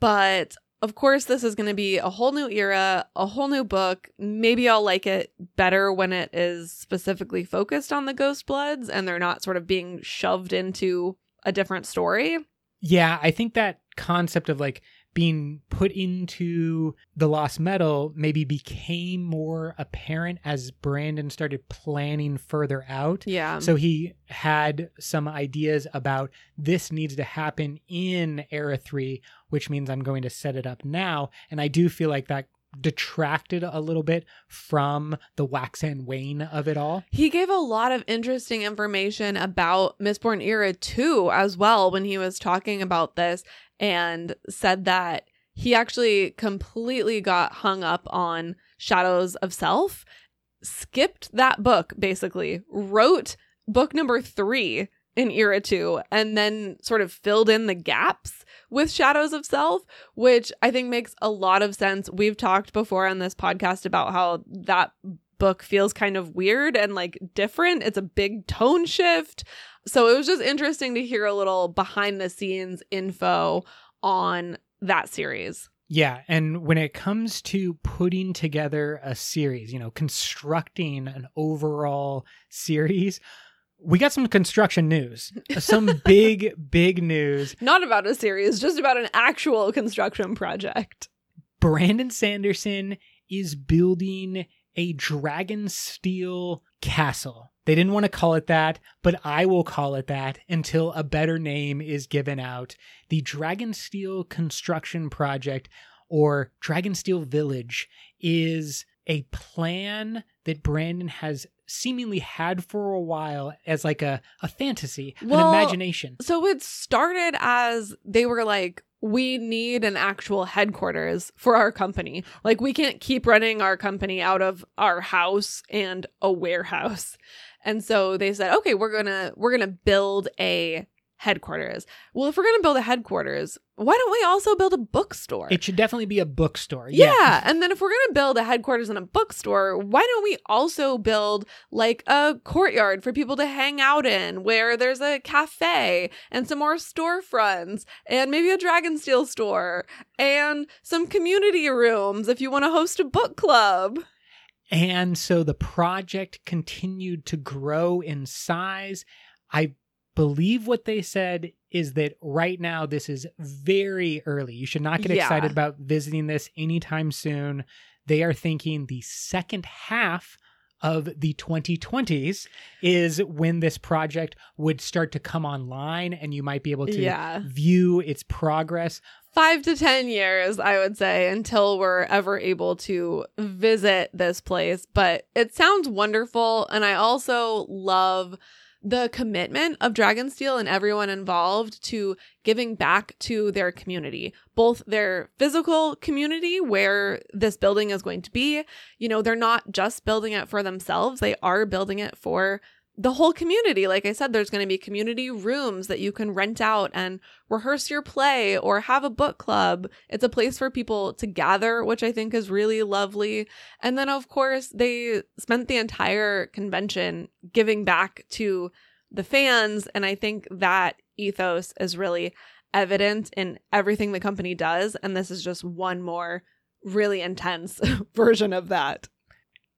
But of course, this is going to be a whole new era, a whole new book. Maybe I'll like it better when it is specifically focused on the Ghost Bloods and they're not sort of being shoved into a different story. Yeah, I think that concept of like being put into the lost metal maybe became more apparent as Brandon started planning further out. Yeah. So he had some ideas about this needs to happen in Era 3, which means I'm going to set it up now. And I do feel like that detracted a little bit from the wax and wane of it all. He gave a lot of interesting information about Mistborn Era 2 as well when he was talking about this and said that he actually completely got hung up on Shadows of Self, skipped that book basically, wrote book number 3 in Era 2 and then sort of filled in the gaps with Shadows of Self, which I think makes a lot of sense. We've talked before on this podcast about how that book feels kind of weird and like different. It's a big tone shift. So it was just interesting to hear a little behind the scenes info on that series. Yeah, and when it comes to putting together a series, you know, constructing an overall series, we got some construction news. Some big, (laughs) big news. Not about a series, just about an actual construction project. Brandon Sanderson is building a dragon steel castle. They didn't want to call it that, but I will call it that until a better name is given out. The Dragonsteel Construction Project, or Dragonsteel Village, is a plan that Brandon has seemingly had for a while as like a, a fantasy, Well, an imagination. So it started as they were like, we need an actual headquarters for our company. Like, we can't keep running our company out of our house and a warehouse. And so they said, okay, we're gonna we're gonna build a headquarters. Well, if we're gonna build a headquarters, why don't we also build a bookstore? It should definitely be a bookstore. Yeah. And then if we're going to build a headquarters and a bookstore, why don't we also build like a courtyard for people to hang out in where there's a cafe and some more storefronts and maybe a Dragonsteel store and some community rooms if you want to host a book club? And so the project continued to grow in size. I believe what they said is that right now this is very early. You should not get Yeah. excited about visiting this anytime soon. They are thinking the second half of the 2020s is when this project would start to come online and you might be able to Yeah. view its progress. Five to 10 years, I would say, until we're ever able to visit this place. But it sounds wonderful. And I also love the commitment of Dragonsteel and everyone involved to giving back to their community, both their physical community where this building is going to be. You know, they're not just building it for themselves, they are building it for the whole community. Like I said, there's going to be community rooms that you can rent out and rehearse your play or have a book club. It's a place for people to gather, which I think is really lovely. And then, of course, they spent the entire convention giving back to the fans. And I think that ethos is really evident in everything the company does. And this is just one more really intense (laughs) version of that.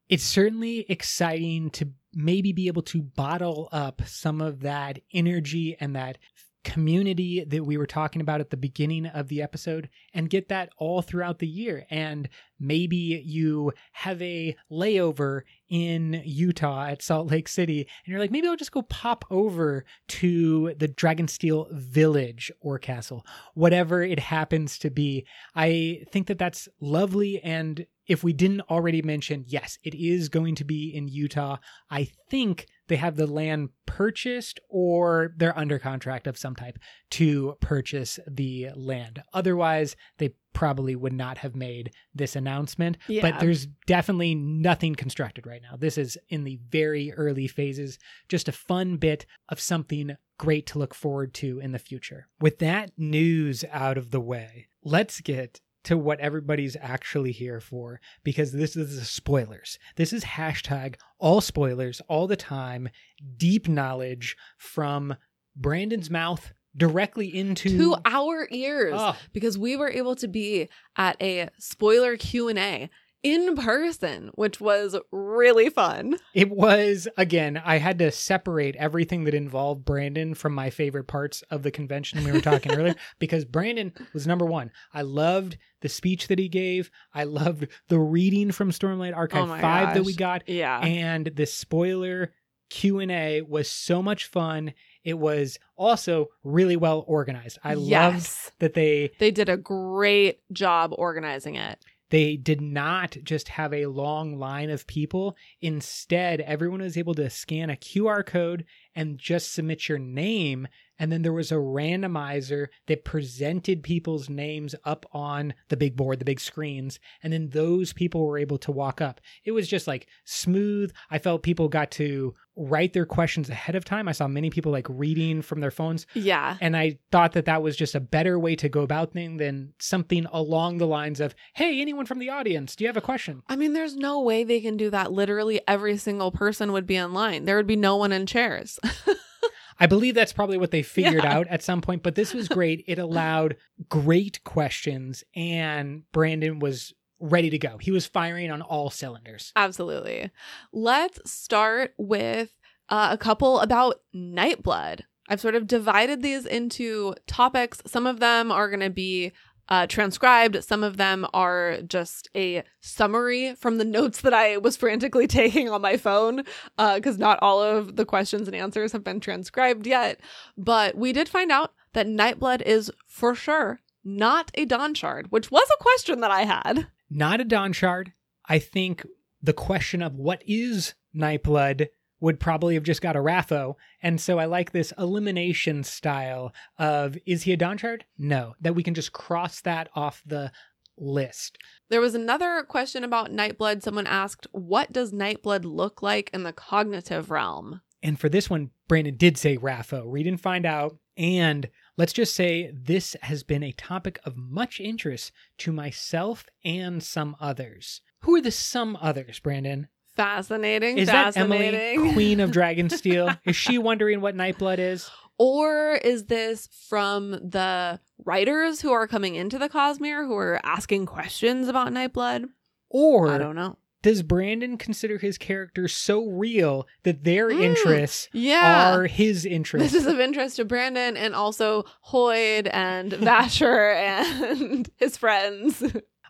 it's certainly exciting to maybe be able to bottle up some of that energy and that community that we were talking about at the beginning of the episode and get that all throughout the year. And maybe you have a layover in Utah at Salt Lake City and you're like, maybe I'll just go pop over to the Dragonsteel Village or Castle, whatever it happens to be. I think that that's lovely. And if we didn't already mention, yes, it is going to be in Utah. I think they have the land purchased or they're under contract of some type to purchase the land. Otherwise, they probably would not have made this announcement. Yeah. But there's definitely nothing constructed right now. This is in the very early phases, just a fun bit of something great to look forward to in the future. With that news out of the way, let's get to what everybody's actually here for because this is the spoilers. This is hashtag all spoilers all the time, deep knowledge from Brandon's mouth directly into to our ears Oh. because we were able to be at a spoiler Q&A in person, which was really fun. It was again, I had to separate everything that involved Brandon from my favorite parts of the convention we were talking earlier (laughs) because Brandon was number 1. I loved the speech that he gave. I loved the reading from Stormlight Archive Oh my 5 that we got Yeah. and the spoiler Q&A was so much fun. It was also really well organized. I loved that they They did a great job organizing it. They did not just have a long line of people. Instead, everyone was able to scan a QR code and just submit your name. And then there was a randomizer that presented people's names up on the big board, the big screens. And then those people were able to walk up. It was just like smooth. I felt people got to write their questions ahead of time. I saw many people like reading from their phones. Yeah. And I thought that that was just a better way to go about things than something along the lines of, hey, anyone from the audience, do you have a question? I mean, there's no way they can do that. Literally every single person would be in line. There would be no one in chairs. (laughs) I believe that's probably what they figured Yeah. out at some point, but this was great. it allowed great questions, and Brandon was ready to go. He was firing on all cylinders. Absolutely. Let's start with uh, a couple about Nightblood. I've sort of divided these into topics. Some of them are going to be uh, transcribed, some of them are just a summary from the notes that I was frantically (laughs) taking on my phone, because not all of the questions and answers have been transcribed yet. But we did find out that Nightblood is for sure not a Dawn Shard, which was a question that I had. Not a Dawn Shard. I think the question of what is Nightblood would probably have just got a RAFO. And so I like this elimination style of is he a Dawn Shard? No. That we can just cross that off the list. There was another question about Nightblood. Someone asked, What does Nightblood look like in the cognitive realm? And for this one, Brandon did say RAFO. Read and find out. And let's just say this has been a topic of much interest to myself and some others. Who are the some others, Brandon? Fascinating. Is that. Emily, Queen of Dragonsteel? (laughs) is she wondering what Nightblood is? Or is this from the writers who are coming into the Cosmere who are asking questions about Nightblood? Or I don't know. does Brandon consider his character so real that their Mm, interests Yeah. are his interests? This is of interest to Brandon and also Hoid and (laughs) Vasher and (laughs) his friends.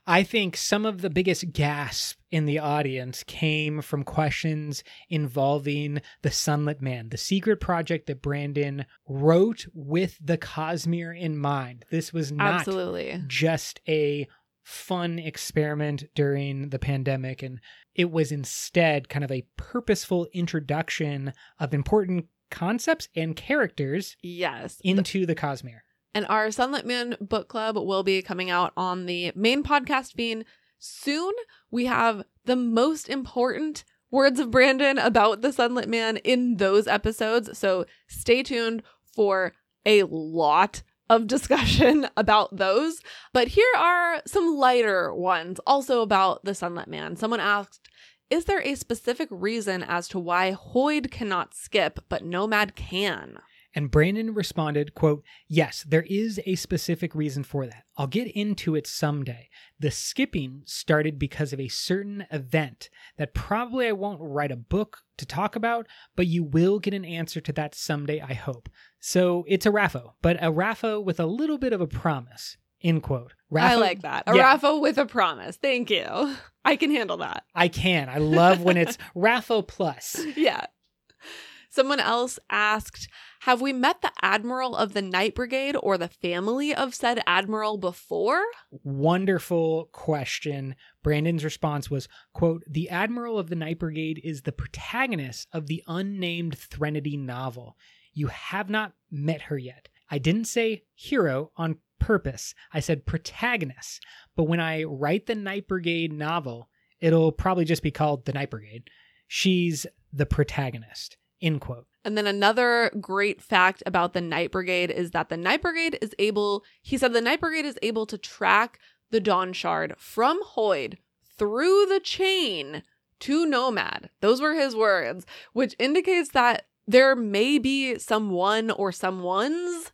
I think some of the biggest gasp in the audience came from questions involving the Sunlit Man, the secret project that Brandon wrote with the Cosmere in mind. This was not Absolutely. just a fun experiment during the pandemic, and it was instead kind of a purposeful introduction of important concepts and characters Yes. into the Cosmere. And our Sunlit Man book club will be coming out on the main podcast feed soon. We have the most important words of Brandon about the Sunlit Man in those episodes. So stay tuned for a lot of discussion (laughs) about those. But here are some lighter ones also about the Sunlit Man. Someone asked, is there a specific reason as to why Hoid cannot skip, but Nomad can? And Brandon responded, quote, Yes, there is a specific reason for that. I'll get into it someday. The skipping started because of a certain event that probably I won't write a book to talk about, but you will get an answer to that someday, I hope. So it's a RAFO, but a RAFO with a little bit of a promise. End quote. I like that. A Yeah. RAFO with a promise. Thank you. (laughs) I can handle that. I can. I love when (laughs) it's RAFO plus. Yeah. Someone else asked, Have we met the Admiral of the Night Brigade or the family of said Admiral before? Wonderful question. Brandon's response was, quote, The Admiral of the Night Brigade is the protagonist of the unnamed Threnody novel. You have not met her yet. I didn't say hero on purpose. I said protagonist. But when I write the Night Brigade novel, it'll probably just be called The Night Brigade. She's the protagonist. End quote. And then another great fact about the Night Brigade is that the Night Brigade is able, he said the Night Brigade is able to track the Dawn Shard from Hoid through the chain to Nomad. Those were his words, which indicates that there may be someone or someone's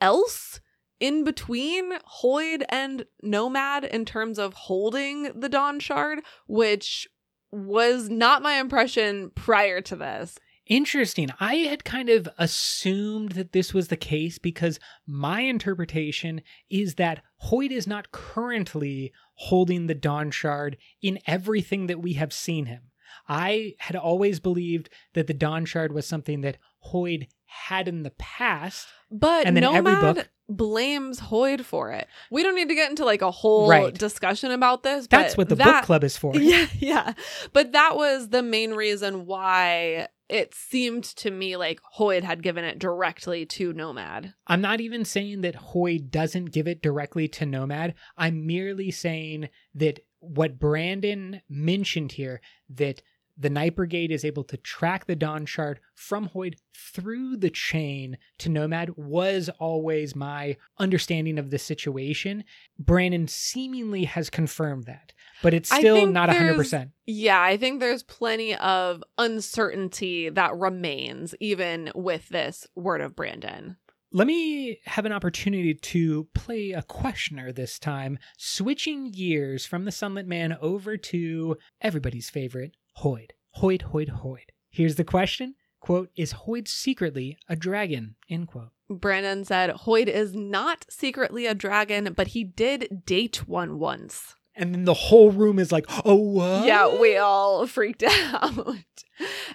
else in between Hoid and Nomad in terms of holding the Dawn Shard, which was not my impression prior to this. Interesting. I had kind of assumed that this was the case because my interpretation is that Hoid is not currently holding the Dawn Shard in everything that we have seen him. I had always believed that the Dawn Shard was something that Hoid had in the past. But And then every book- blames Hoid for it. We don't need to get into like a whole Right. discussion about this. That's what the that- book club is for. (laughs) Yeah, yeah. But that was the main reason why it seemed to me like Hoid had given it directly to Nomad. I'm not even saying that Hoid doesn't give it directly to Nomad. I'm merely saying that what Brandon mentioned here, that the Night Brigade is able to track the Dawn Shard from Hoid through the chain to Nomad was always my understanding of the situation. Brandon seemingly has confirmed that, but it's still not there's- 100%. Yeah, I think there's plenty of uncertainty that remains even with this word of Brandon. Let me have an opportunity to play a questioner this time, switching gears from the Sunlit Man over to everybody's favorite, Hoid. Hoid, Hoid, Hoid. Here's the question. Quote, is Hoid secretly a dragon? End quote. Brandon said Hoid is not secretly a dragon, but he did date one once. And then the whole room is like, oh, what? Yeah, we all (laughs) freaked out.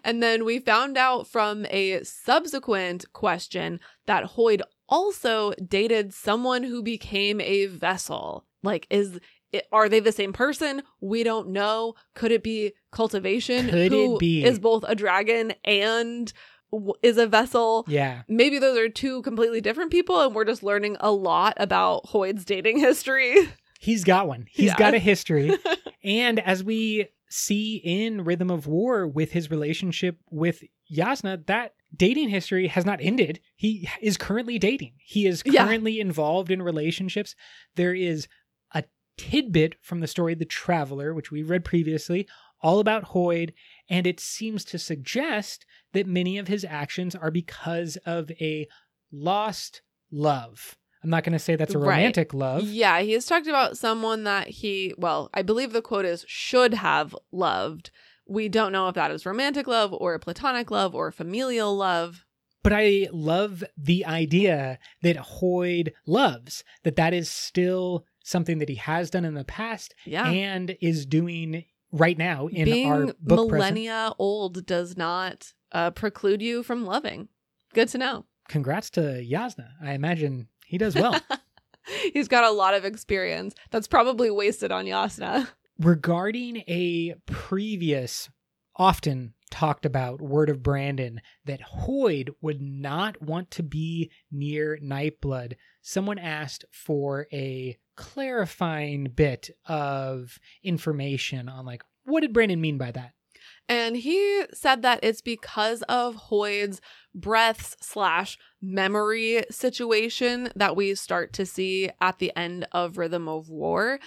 and then we found out from a subsequent question that Hoid also dated someone who became a vessel. Like, is it, are they the same person? We don't know. Could it be cultivation? Could it be? is both a dragon and is a vessel? Yeah. Maybe those are two completely different people, and we're just learning a lot about Hoid's dating history. (laughs) He's got one. He's Yeah. got a (laughs) history. and as we see in Rhythm of War with his relationship with Jasnah, that dating history has not ended. He is currently dating. He is Yeah. currently involved in relationships. There is a tidbit from the story The Traveler, which we read previously, all about Hoid, and it seems to suggest that many of his actions are because of a lost love. I'm not going to say that's a Right. romantic love. Yeah, he has talked about someone that he, well, I believe the quote is should have loved. We don't know if that is romantic love or platonic love or familial love. but I love the idea that Hoid loves that that is still something that he has done in the past Yeah. and is doing right now in Being our book present. millennia old does not uh, preclude you from loving. Good to know. Congrats to Jasnah. I imagine he does well. (laughs) He's got a lot of experience that's probably wasted on Jasnah. Regarding a previous, often talked about word of Brandon that Hoid would not want to be near Nightblood, someone asked for a clarifying bit of information on like what did Brandon mean by that? And he said that it's because of Hoid's breaths slash memory situation that we start to see at the end of Rhythm of War.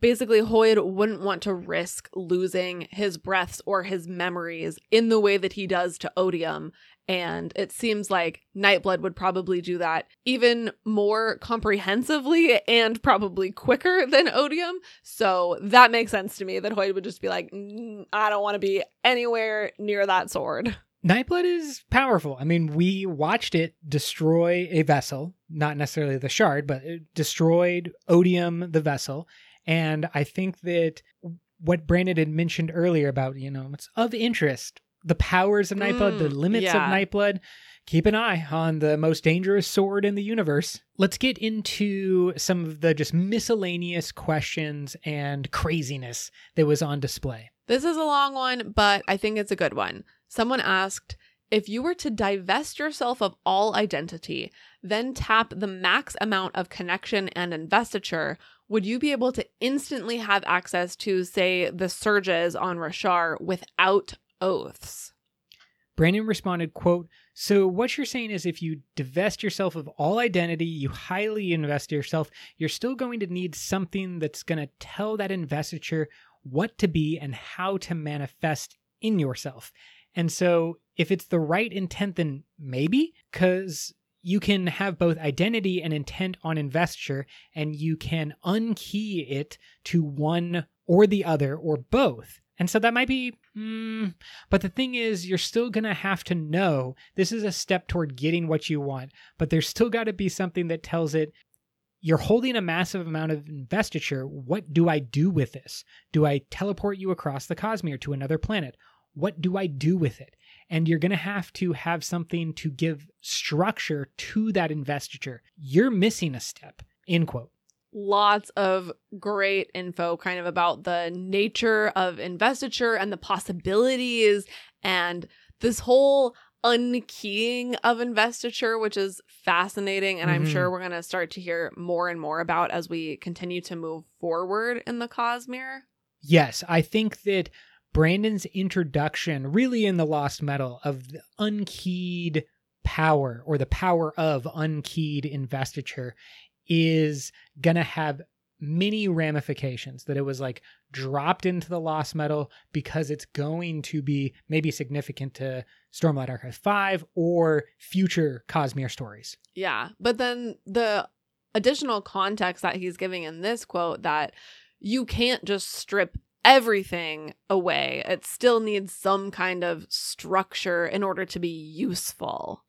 Basically, Hoid wouldn't want to risk losing his breaths or his memories in the way that he does to Odium. And it seems like Nightblood would probably do that even more comprehensively and probably quicker than Odium. So that makes sense to me that Hoid would just be like, "Mm, I don't want to be anywhere near that sword. Nightblood is powerful. I mean, we watched it destroy a vessel, not necessarily the shard, but it destroyed Odium, the vessel. And I think that what Brandon had mentioned earlier about, you know, it's of interest, the powers of Nightblood, the Mm, limits yeah. of Nightblood. Keep an eye on the most dangerous sword in the universe. Let's get into some of the just miscellaneous questions and craziness that was on display. This is a long one, but I think it's a good one. Someone asked if you were to divest yourself of all identity, then tap the max amount of connection and investiture, would you be able to instantly have access to, say, the surges on Roshar without oaths? Brandon responded, quote, So what you're saying is if you divest yourself of all identity, you highly invest yourself, you're still going to need something that's going to tell that investiture what to be and how to manifest in yourself. And so if it's the right intent, then maybe, because you can have both identity and intent on investiture, and you can unkey it to one or the other or both. And so that might be, mm, but the thing is, you're still going to have to know this is a step toward getting what you want, but there's still got to be something that tells it you're holding a massive amount of investiture. What do I do with this? Do I teleport you across the Cosmere to another planet? What do I do with it? And you're going to have to have something to give structure to that investiture. You're missing a step. End quote. Lots of great info kind of about the nature of investiture and the possibilities and this whole unkeying of investiture which is fascinating and i'm Mhm. sure we're going to start to hear more and more about as we continue to move forward in the cosmere Yes, I think that Brandon's introduction, really in the Lost Metal, of the unkeyed power or the power of unkeyed investiture is going to have many ramifications. That it was like dropped into the Lost Metal because it's going to be maybe significant to Stormlight Archive 5 or future Cosmere stories. Yeah. But then the additional context that he's giving in this quote that you can't just strip everything away. It still needs some kind of structure in order to be useful.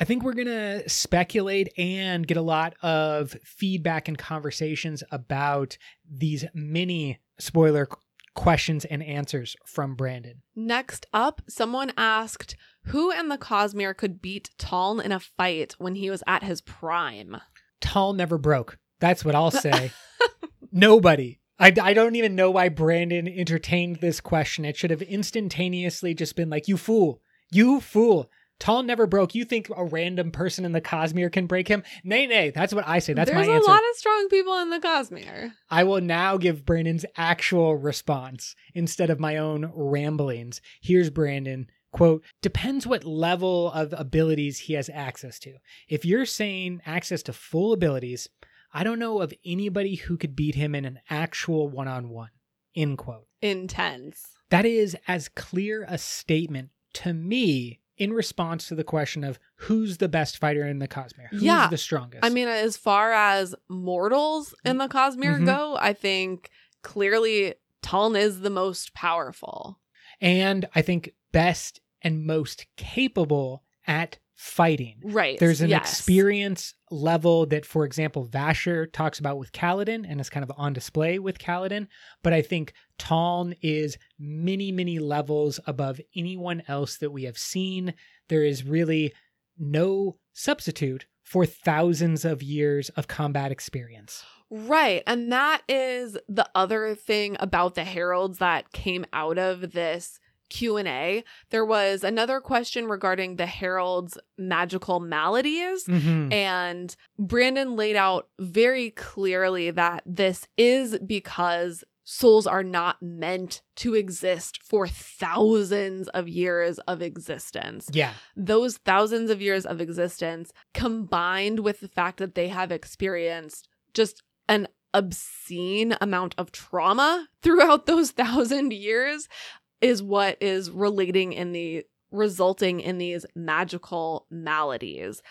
I think we're going to speculate and get a lot of feedback and conversations about these mini spoiler questions and answers from Brandon. Next up, someone asked who in the Cosmere could beat Taln in a fight when he was at his prime. Taln never broke. That's what I'll say. (laughs) Nobody. I, I don't even know why Brandon entertained this question. It should have instantaneously just been like, you fool. You fool. Taln never broke. You think a random person in the Cosmere can break him? Nay, nay. That's what I say. That's There's my answer. There's a lot of strong people in the Cosmere. I will now give Brandon's actual response instead of my own ramblings. Here's Brandon. Quote, depends what level of abilities he has access to. If you're saying access to full abilities, I don't know of anybody who could beat him in an actual one on one. End quote. Intense. That is as clear a statement to me in response to the question of who's the best fighter in the Cosmere? Who's Yeah. the strongest? I mean, as far as mortals in the Cosmere Mhm. go, I think clearly Taln is the most powerful. and I think best and most capable at fighting. Right. There's an yes. experience level that, for example, Vasher talks about with Kaladin and is kind of on display with Kaladin. But I think Taln is many, many levels above anyone else that we have seen. There is really no substitute for thousands of years of combat experience. Right. And that is the other thing about the heralds that came out of this Q&A. There was another question regarding the heralds' magical maladies. Mhm. And Brandon laid out very clearly that this is because souls are not meant to exist for thousands of years of existence. Yeah. Those thousands of years of existence combined with the fact that they have experienced just an obscene amount of trauma throughout those (laughs) thousand years is what is relating in the resulting in these magical maladies.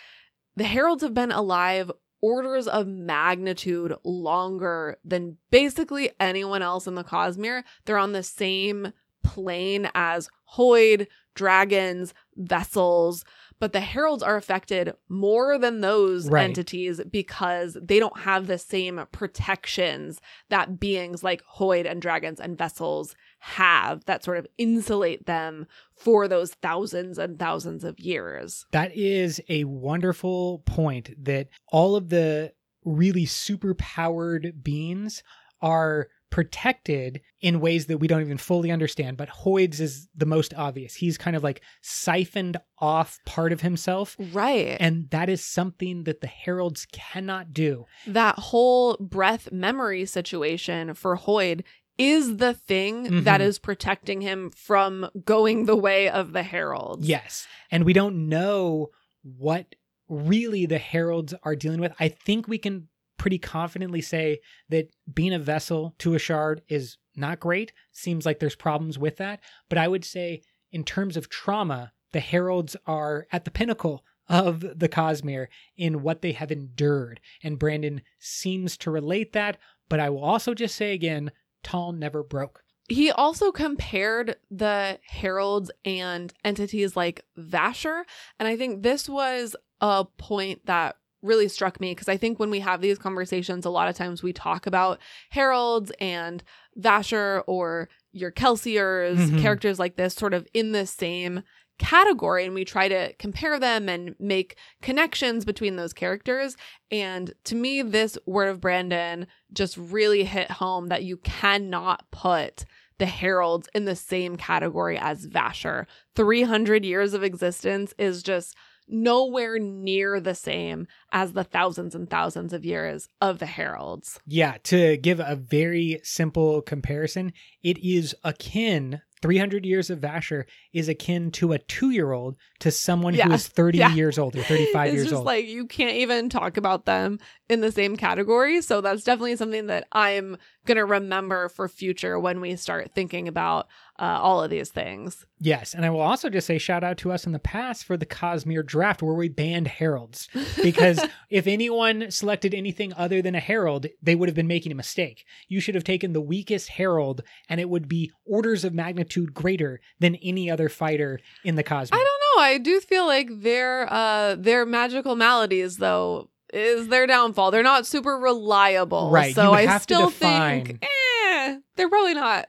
The heralds have been alive orders of magnitude longer than basically anyone else in the Cosmere. They're on the same plane as Hoid, dragons, vessels, but the heralds are affected more than those Right. entities because they don't have the same protections that beings like Hoid and dragons and vessels have that sort of insulate them for those thousands and thousands of years. That is a wonderful point that all of the really super powered beings are protected in ways that we don't even fully understand. But Hoid's is the most obvious. He's kind of like siphoned off part of himself. Right. And that is something that the heralds cannot do. that whole breath memory situation for Hoid is the thing that Mhm. is protecting him from going the way of the heralds. Yes. And we don't know what really the heralds are dealing with. I think we can pretty confidently say that being a vessel to a shard is not great. Seems like there's problems with that. But I would say, in terms of trauma, the heralds are at the pinnacle of the Cosmere in what they have endured. And Brandon seems to relate that. But I will also just say again, Taln never broke. He also compared the heralds and entities like Vasher. And I think this was a point that really struck me because I think when we have these conversations, a lot of times we talk about heralds and Vasher or your Kelsiers, Mhm. characters like this, sort of in the same category. And we try to compare them and make connections between those characters. And to me, this word of Brandon just really hit home that you cannot put the heralds in the same category as Vasher. 300 years of existence is just nowhere near the same as the thousands and thousands of years of the heralds. Yeah, to give a very simple comparison, it is akin 300 years of Vasher is akin to a 2-year-old to someone Yeah, who is 30 yeah. years old or 35 it's years just old. like you can't even talk about them in the same category. So that's definitely something that I'm going to remember for future when we start thinking about uh, all of these things. yes, and I will also just say shout out to us in the past for the Cosmere draft where we banned heralds because (laughs) if anyone selected anything other than a herald, they would have been making a mistake. You should have taken the weakest herald and it would be orders of magnitude greater than any other fighter in the Cosmere. I don't know. I do feel like their uh their magical maladies though is their downfall. They're not super reliable. Right, So I still think eh, they're probably not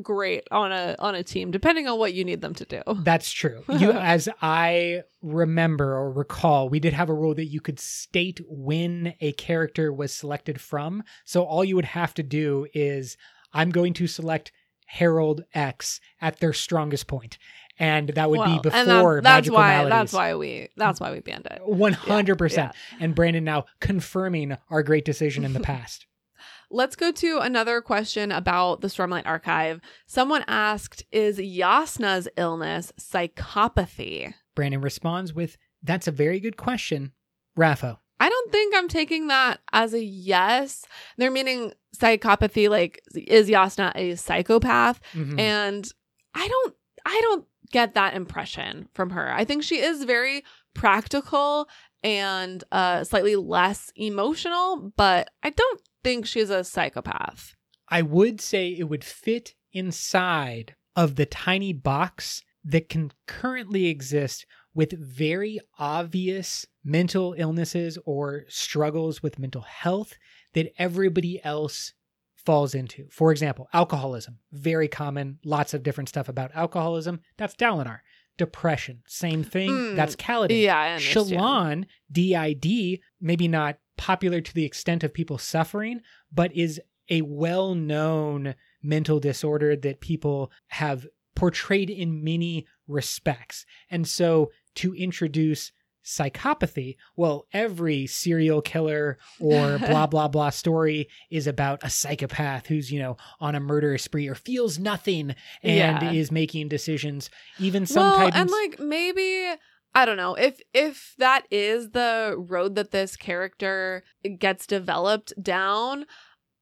great on a on a team depending on what you need them to do. (laughs) That's true. You, (laughs) as I remember or recall, we did have a rule that you could state when a character was selected from. So all you would have to do is, I'm going to select Herald X at their strongest point, and that would Well, be before that, that's magical why maladies. that's why we that's why we banned it. One hundred percent. And Brandon now confirming our great decision in the (laughs) past. Let's go to another question about the Stormlight Archive. Someone asked, "Is Jasnah's illness psychopathy?" Brandon responds with, "That's a very good question, RAFO." I don't think I'm taking that as a yes. They're meaning psychopathy, like is Yasna a psychopath? Mhm. And I don't I don't get that impression from her. I think she is very practical and uh slightly less emotional, but I don't think she's a psychopath. I would say it would fit inside of the tiny box that can currently exist with very obvious mental illnesses or struggles with mental health that everybody else falls into. For example, alcoholism, very common, lots of different stuff about alcoholism. That's Dalinar. Depression, same thing. Mm, That's Kaladin. yeah, I understand. Shallan, DID, maybe not popular to the extent of people suffering, but is a well known mental disorder that people have portrayed in many respects. And so to introduce psychopathy, well, every serial killer or (laughs) blah, blah, blah story is about a psychopath who's, you know, on a murder spree or feels nothing and Yeah. is making decisions. Even well, sometimes. and like maybe I don't know if if that is the road that this character gets developed down.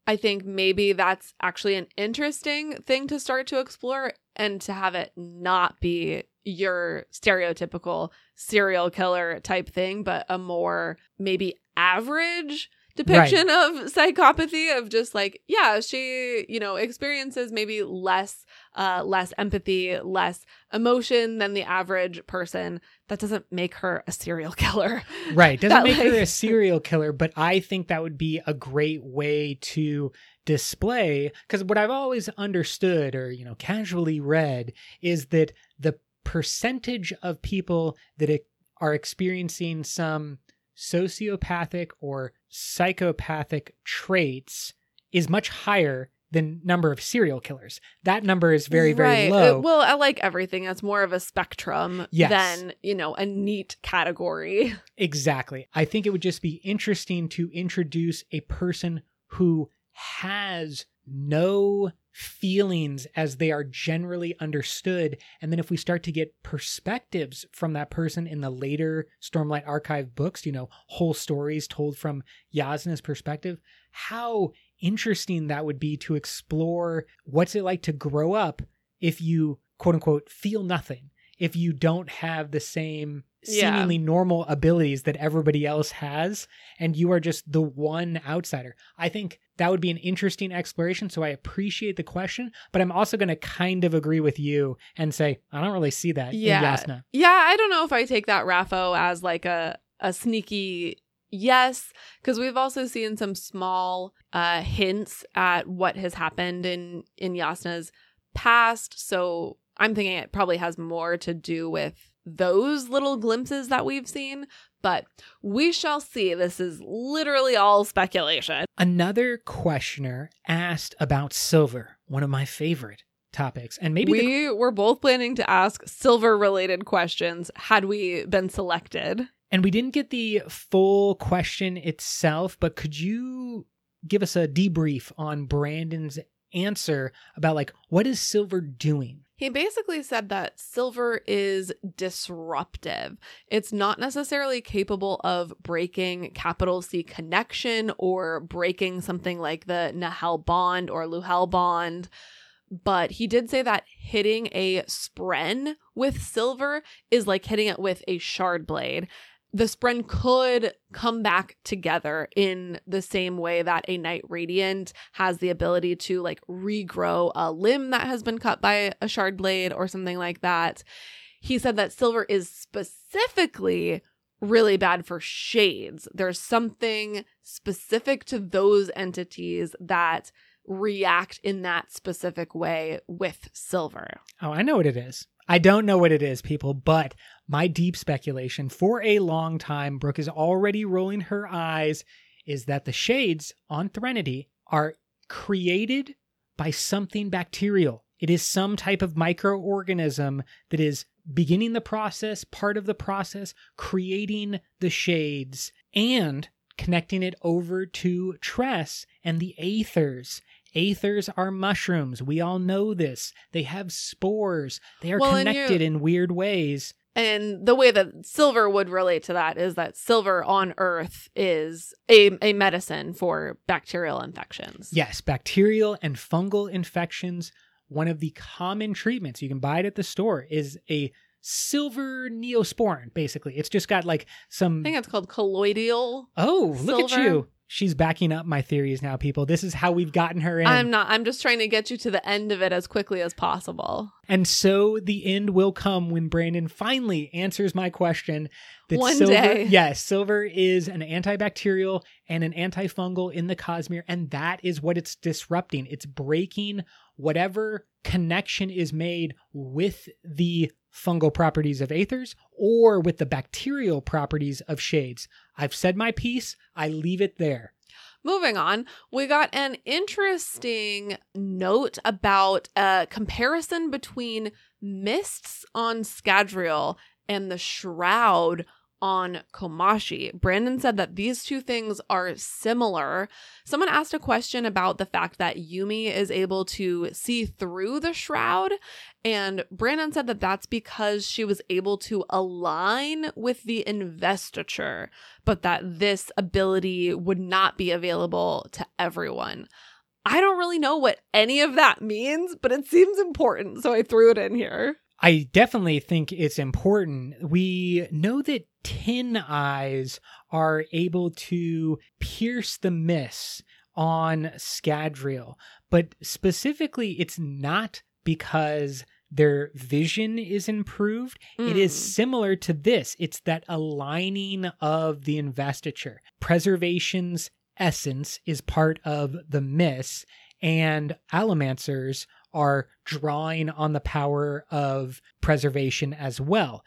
I think maybe that's actually an interesting thing to start to explore and to have it not be your stereotypical serial killer type thing, but a more maybe average depiction of psychopathy of just like yeah she you know experiences maybe less uh less empathy less emotion than the average person. That doesn't make her a serial (laughs) killer. Right. Doesn't That, make her a serial killer, but I think that would be a great way to display because what I've always understood or, you know, casually read is that the percentage of people that are experiencing some sociopathic or psychopathic traits is much higher than number of serial killers. That number is very, very Right. low. Uh, well, I like everything. It's more of a spectrum Yes. than, you know, a neat category. (laughs) Exactly. I think it would just be interesting to introduce a person who has no feelings as they are generally understood. And then if we start to get perspectives from that person in the later Stormlight Archive books, you know, whole stories told from Jasnah's perspective, how interesting that would be to explore what's it like to grow up if you quote unquote feel nothing if you don't have the same Yeah. seemingly normal abilities that everybody else has and you are just the one outsider i think that would be an interesting exploration so i appreciate the question but i'm also going to kind of agree with you and say i don't really see that in Yeah. Jasnah Yeah, I don't know if I take that RAFO as like a a sneaky yes, because we've also seen some small uh hints at what has happened in in Jasnah's past. So I'm thinking it probably has more to do with those little glimpses that we've seen. But we shall see. This is literally all speculation. another questioner asked about silver one of my favorite topics and maybe the we were both planning to ask silver related questions had we been selected. And we didn't get the full question itself, but could you give us a debrief on Brandon's answer about like what is Silver doing? He basically said that silver is disruptive. It's not necessarily capable of breaking capital C connection or breaking something like the Nahel bond or Luhel bond. But he did say that hitting a spren with silver is like hitting it with a shard blade. The spren could come back together in the same way that a Knight Radiant has the ability to like regrow a limb that has been cut by a shard blade or something like that. He said that silver is specifically really bad for shades. There's something specific to those entities that react in that specific way with silver. Oh, I know what it is. I don't know what it is, people, but my deep speculation for a long time, Brooke is already rolling her eyes, is that the shades on Threnody are created by something bacterial. It is some type of microorganism that is beginning the process, part of the process, creating the shades, and connecting it over to Tress and the Aethers. Aethers are mushrooms. We all know this. They have spores. They are Well, you- connected in weird ways. And the way that silver would relate to that is that silver on earth is a, a medicine for bacterial infections. Yes, bacterial and fungal infections. One of the common treatments you can buy it at the store is a silver neosporin, basically. It's just got like some. I think it's called colloidal. Oh, look at you. She's backing up my theories now, people. This is how we've gotten her in. I'm not. I'm just trying to get you to the end of it as quickly as possible. And so the end will come when Brandon finally answers my question. That One silver, day. Yes, silver is an antibacterial and an antifungal in the Cosmere, and that is what it's disrupting. It's breaking whatever connection is made with the fungal properties of aethers or with the bacterial properties of shades. I've said my piece. I leave it there. Moving on, we got an interesting note about a comparison between mists on Scadrial and the shroud on Komashi. Brandon said that these two things are similar. Someone asked a question about the fact that Yumi is able to see through the shroud, and Brandon said that that's because she was able to align with the investiture, but that this ability would not be available to everyone. I don't really know what any of that means, but it seems important, so I threw it in here. I definitely think it's important. We know that tin eyes are able to pierce the mist on Scadrial, but specifically, it's not because their vision is improved. It is Mm. similar to this. It's that aligning of the investiture. Preservation's essence is part of the mist, and allomancers are drawing on the power of preservation as well.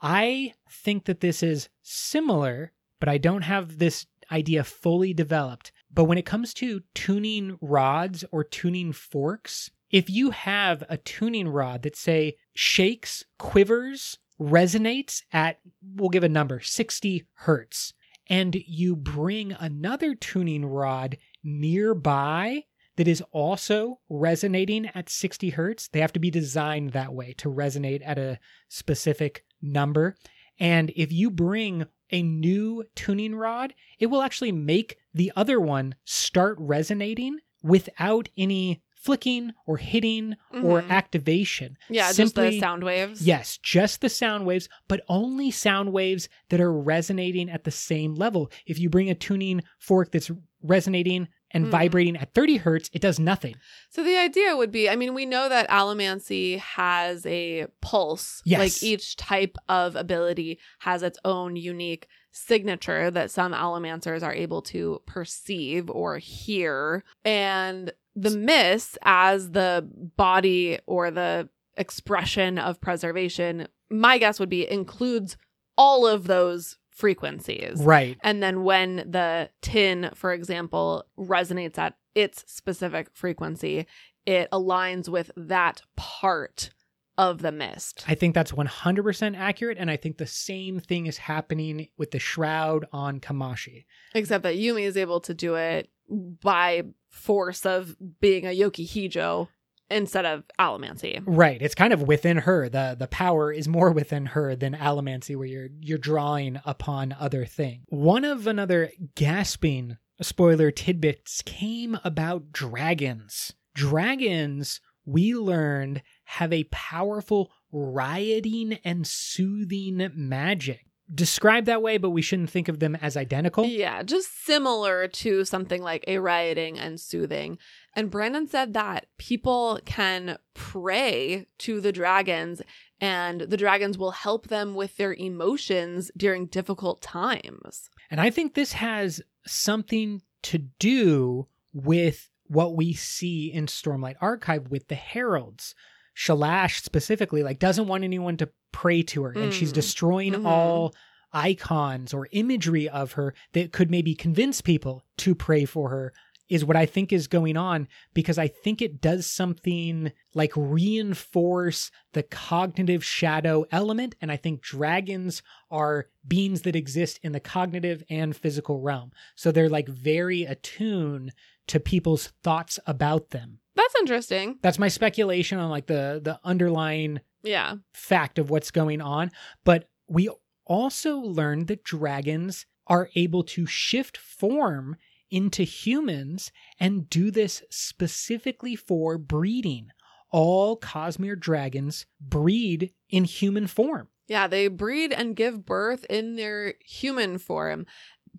I think that this is similar, but I don't have this idea fully developed. But when it comes to tuning rods or tuning forks, if you have a tuning rod that say shakes, quivers, resonates at we'll give a number 60 hertz and you bring another tuning rod nearby that is also resonating at 60 hertz they have to be designed that way to resonate at a specific number and if you bring a new tuning rod it will actually make the other one start resonating without any flicking or hitting or Mhm. activation Yeah, just the sound waves. Yes, just the sound waves, but only sound waves that are resonating at the same level. If you bring a tuning fork that's resonating and Mm. vibrating at 30 hertz, it does nothing. So the idea would be, I mean, we know that allomancy has a pulse. Yes. Like each type of ability has its own unique signature that some allomancers are able to perceive or hear. And the mist as the body or the expression of preservation, my guess would be includes all of those frequencies. Right. And then when the tin, for example, resonates at its specific frequency, it aligns with that part of the mist. I think that's 100% accurate. And I think the same thing is happening with the shroud on Komashi. Except that Yumi is able to do it by force of being a Yoki Hijo instead of allomancy. Right. It's kind of within her. The the power is more (laughs) within her than allomancy where you're you're drawing upon other things. One of another gasping spoiler tidbits came about dragons. Dragons, we learned, have a powerful rioting and soothing magic. Described that way, but we shouldn't think of them as identical. Yeah, just similar to something like a rioting and soothing. And Brandon said that people can pray to the dragons and the dragons will help them with their emotions during difficult times. And I think this has something to do with what we see in Stormlight Archive with the heralds. Shalash specifically like doesn't want anyone to pray to her and she's Mm. destroying Mhm. all icons or imagery of her that could maybe convince people to pray for her is what I think is going on because I think it does something like reinforce the cognitive shadow element. And I think dragons are beings that exist in the cognitive and physical realm. So they're like very attuned to people's thoughts about them. That's interesting. That's my speculation on like the the underlying Yeah. fact of what's going on. But we also learned that dragons are able to shift form into humans and do this specifically for breeding. All Cosmere dragons breed in human form. Yeah, they breed and give birth in their human form.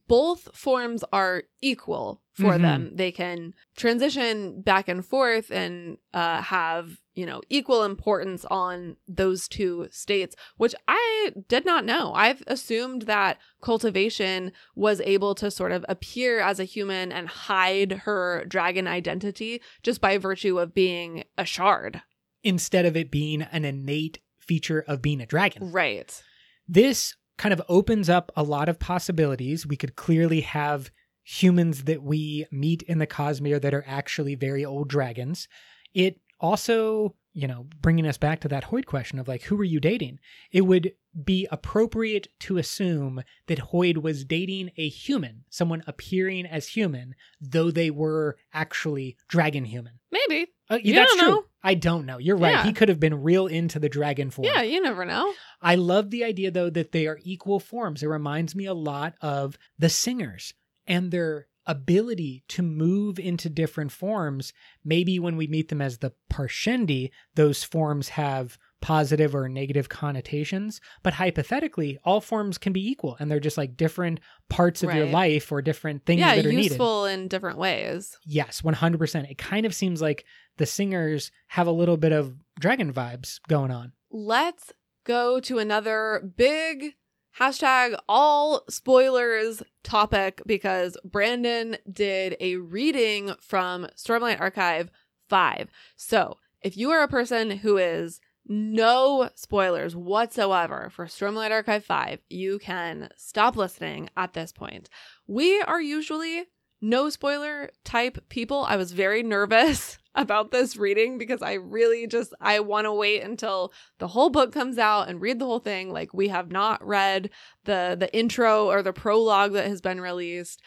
Both forms are equal for Mhm. them. They can transition back and forth and uh, have, you know, equal importance on those two states, which I did not know. I've assumed that cultivation was able to sort of appear as a human and hide her dragon identity just by virtue of being a shard. Instead of it being an innate feature of being a dragon. Right. This kind of opens up a lot of possibilities. We could clearly have humans that we meet in the Cosmere that are actually very old dragons. It also, you know, bringing us back to that Hoid question of like, who were you dating? It would be appropriate to assume that Hoid was dating a human, someone appearing as human, though they were actually dragon human. Maybe. Uh, You that's don't true. know. I don't know. You're right. Yeah. He could have been real into the dragon form. Yeah, you never know. I love the idea though that they are equal forms. It reminds me a lot of the singers and their ability to move into different forms. Maybe when we meet them as the Parshendi, those forms have positive or negative connotations. But hypothetically, all forms can be equal and they're just like different parts of your life or different things yeah, that are needed. useful in different ways. Yes, 100%. It kind of seems like the singers have a little bit of dragon vibes going on. Let's go to another big hashtag all spoilers topic because Brandon did a reading from Stormlight Archive 5. So if you are a person who is no spoilers whatsoever for Stormlight Archive 5, you can stop listening at this point. We are usually no spoiler type people. I was very nervous (laughs) about this reading because I really just I want to wait until the whole book comes out and read the whole thing. Like we have not read the the intro or the prologue that has been released.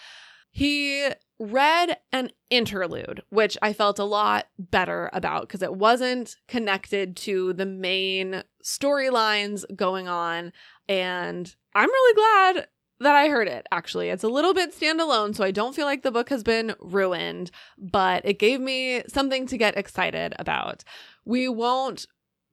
He read an interlude, which I felt a lot better about because it wasn't connected to the main storylines going on. And I'm really glad that I heard it, actually. It's a little bit standalone, so I don't feel like the book has been ruined, but it gave me something to get excited about. We won't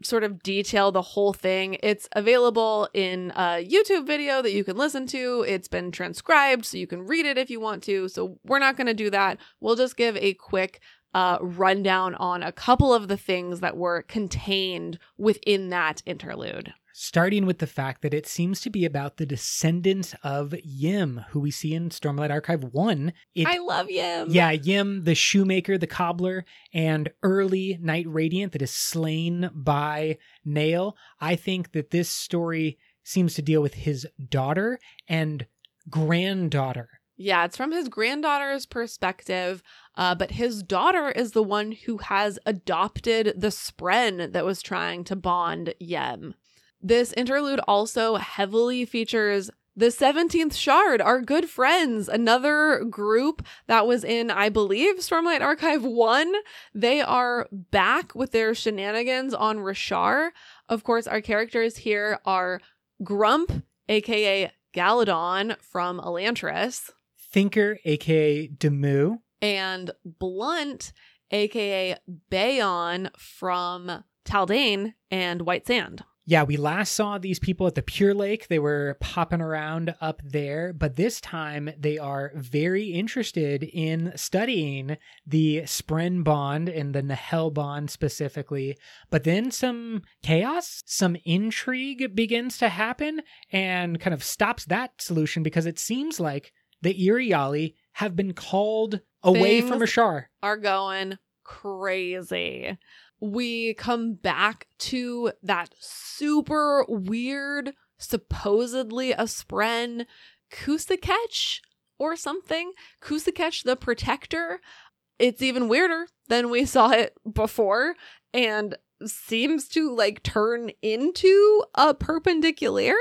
sort of detail the whole thing. It's available in a YouTube video that you can listen to. It's been transcribed, so you can read it if you want to. So we're not going to do that. We'll just give a quick uh, rundown on a couple of the things that were contained within that interlude. Starting with the fact that it seems to be about the descendants of Yim, who we see in Stormlight Archive 1. It, I love Yim. Yeah, Yim, the shoemaker, the cobbler, and early Knight Radiant that is slain by Nale. I think that this story seems to deal with his daughter and granddaughter. Yeah, it's from his granddaughter's perspective, uh, but his daughter is the one who has adopted the Spren that was trying to bond Yim. This interlude also heavily features the 17th Shard, our good friends, another group that was in, I believe, Stormlight Archive 1. They are back with their shenanigans on Roshar. Of course, our characters here are Grump, aka Galadon from Elantris, Thinker, aka Demoux. and Blunt, aka Baon from Taldain and White Sand. Yeah, we last saw these people at the Pure Lake. They were popping around up there, but this time they are very interested in studying the Spren bond and the Nahel bond specifically. But then some chaos, some intrigue begins to happen and kind of stops that solution because it seems like the Iriali have been called away from Ashar. Are going crazy. We come back to that super weird, supposedly a Spren Kusakech or something. Kusakech the Protector. It's even weirder than we saw it before and seems to like turn into a perpendicularity.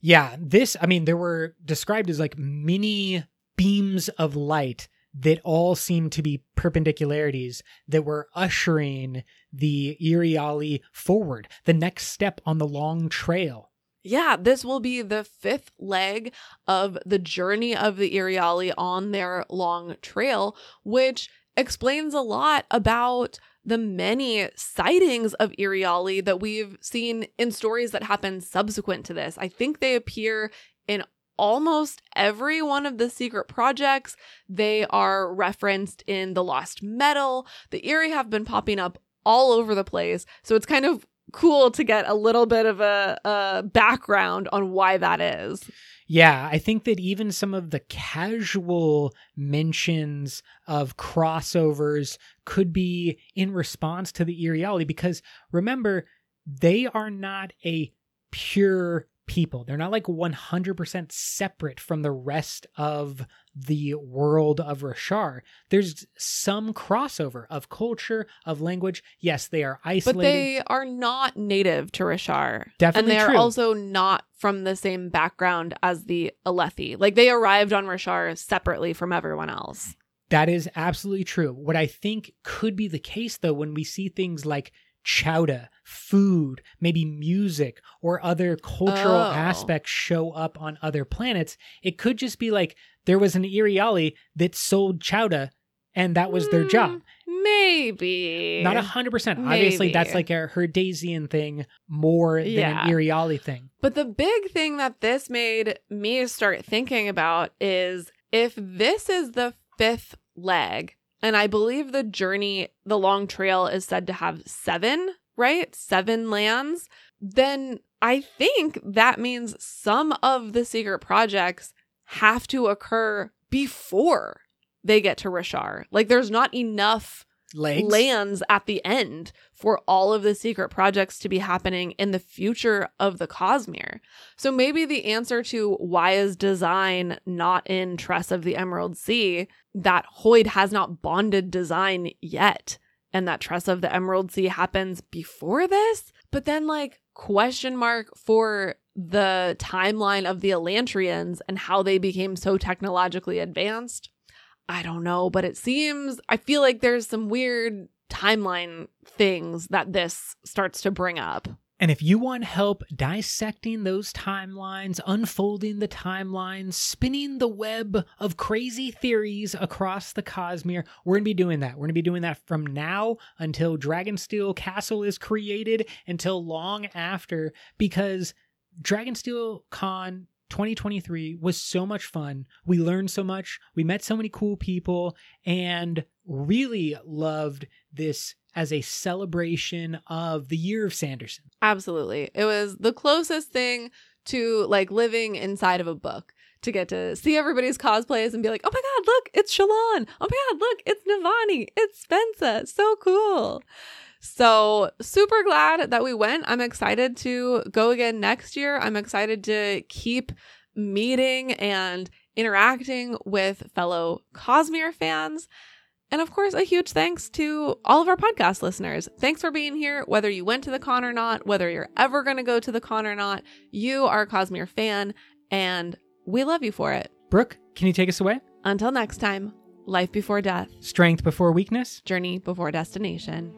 Yeah, this, I mean, there were described as like mini beams of light that all seem to be perpendicularities that were ushering the Iriali forward, the next step on the long trail. Yeah, this will be the fifth leg of the journey of the Iriali on their long trail, which explains a lot about the many sightings of Iriali that we've seen in stories that happen subsequent to this. I think they appear in almost every one of the secret projects. They are referenced in The Lost Metal. The Erie have been popping up all over the place. So it's kind of cool to get a little bit of a, a background on why that is. Yeah, I think that even some of the casual mentions of crossovers could be in response to the Iriali because remember, they are not a pure people. They're not like 100% separate from the rest of the world of Roshar. There's some crossover of culture, of language. Yes, they are isolated. But they are not native to Roshar. Definitely And they are also not from the same background as the Alethi. Like they arrived on Roshar separately from everyone else. That is absolutely true. What I think could be the case, though, when we see things like chowda, food, maybe music, or other cultural Oh. aspects show up on other planets, it could just be like there was an Iriali that sold chowda and that was their job. Hmm, maybe. Not a hundred percent. Obviously, that's like a Herdazian thing more than Yeah. an Iriali thing. But the big thing that this made me start thinking about is if this is the fifth leg, and I believe the journey, the long trail is said to have seven, right? Seven lands, then I think that means some of the secret projects have to occur before they get to Roshar. Like there's not enough Legs. lands at the end for all of the secret projects to be happening in the future of the Cosmere. So maybe the answer to why is design not in Tress of the Emerald Sea that Hoid has not bonded design yet and that Tress of the Emerald Sea happens before this, but then like question mark for the timeline of the Elantrians and how they became so technologically advanced. I don't know, but it seems I feel like there's some weird timeline things that this starts to bring up. And if you want help dissecting those timelines, unfolding the timelines, spinning the web of crazy theories across the Cosmere, we're going to be doing that. We're going to be doing that from now until Dragonsteel Castle is created, until long after, because Dragonsteel Con 2023 was so much fun. We learned so much. We met so many cool people and really loved this as a celebration of the year of Sanderson. Absolutely. It was the closest thing to like living inside of a book to get to see everybody's cosplays and be like, oh my God, look, it's Shallan. Oh my God, look, it's Navani. It's Spensa. So cool. So super glad that we went. I'm excited to go again next year. I'm excited to keep meeting and interacting with fellow Cosmere fans. And of course, a huge thanks to all of our podcast listeners. Thanks for being here, whether you went to the con or not, whether you're ever going to go to the con or not. You are a Cosmere fan, and we love you for it. Brooke, can you take us away? Until next time, life before death, Strength before weakness. journey before destination.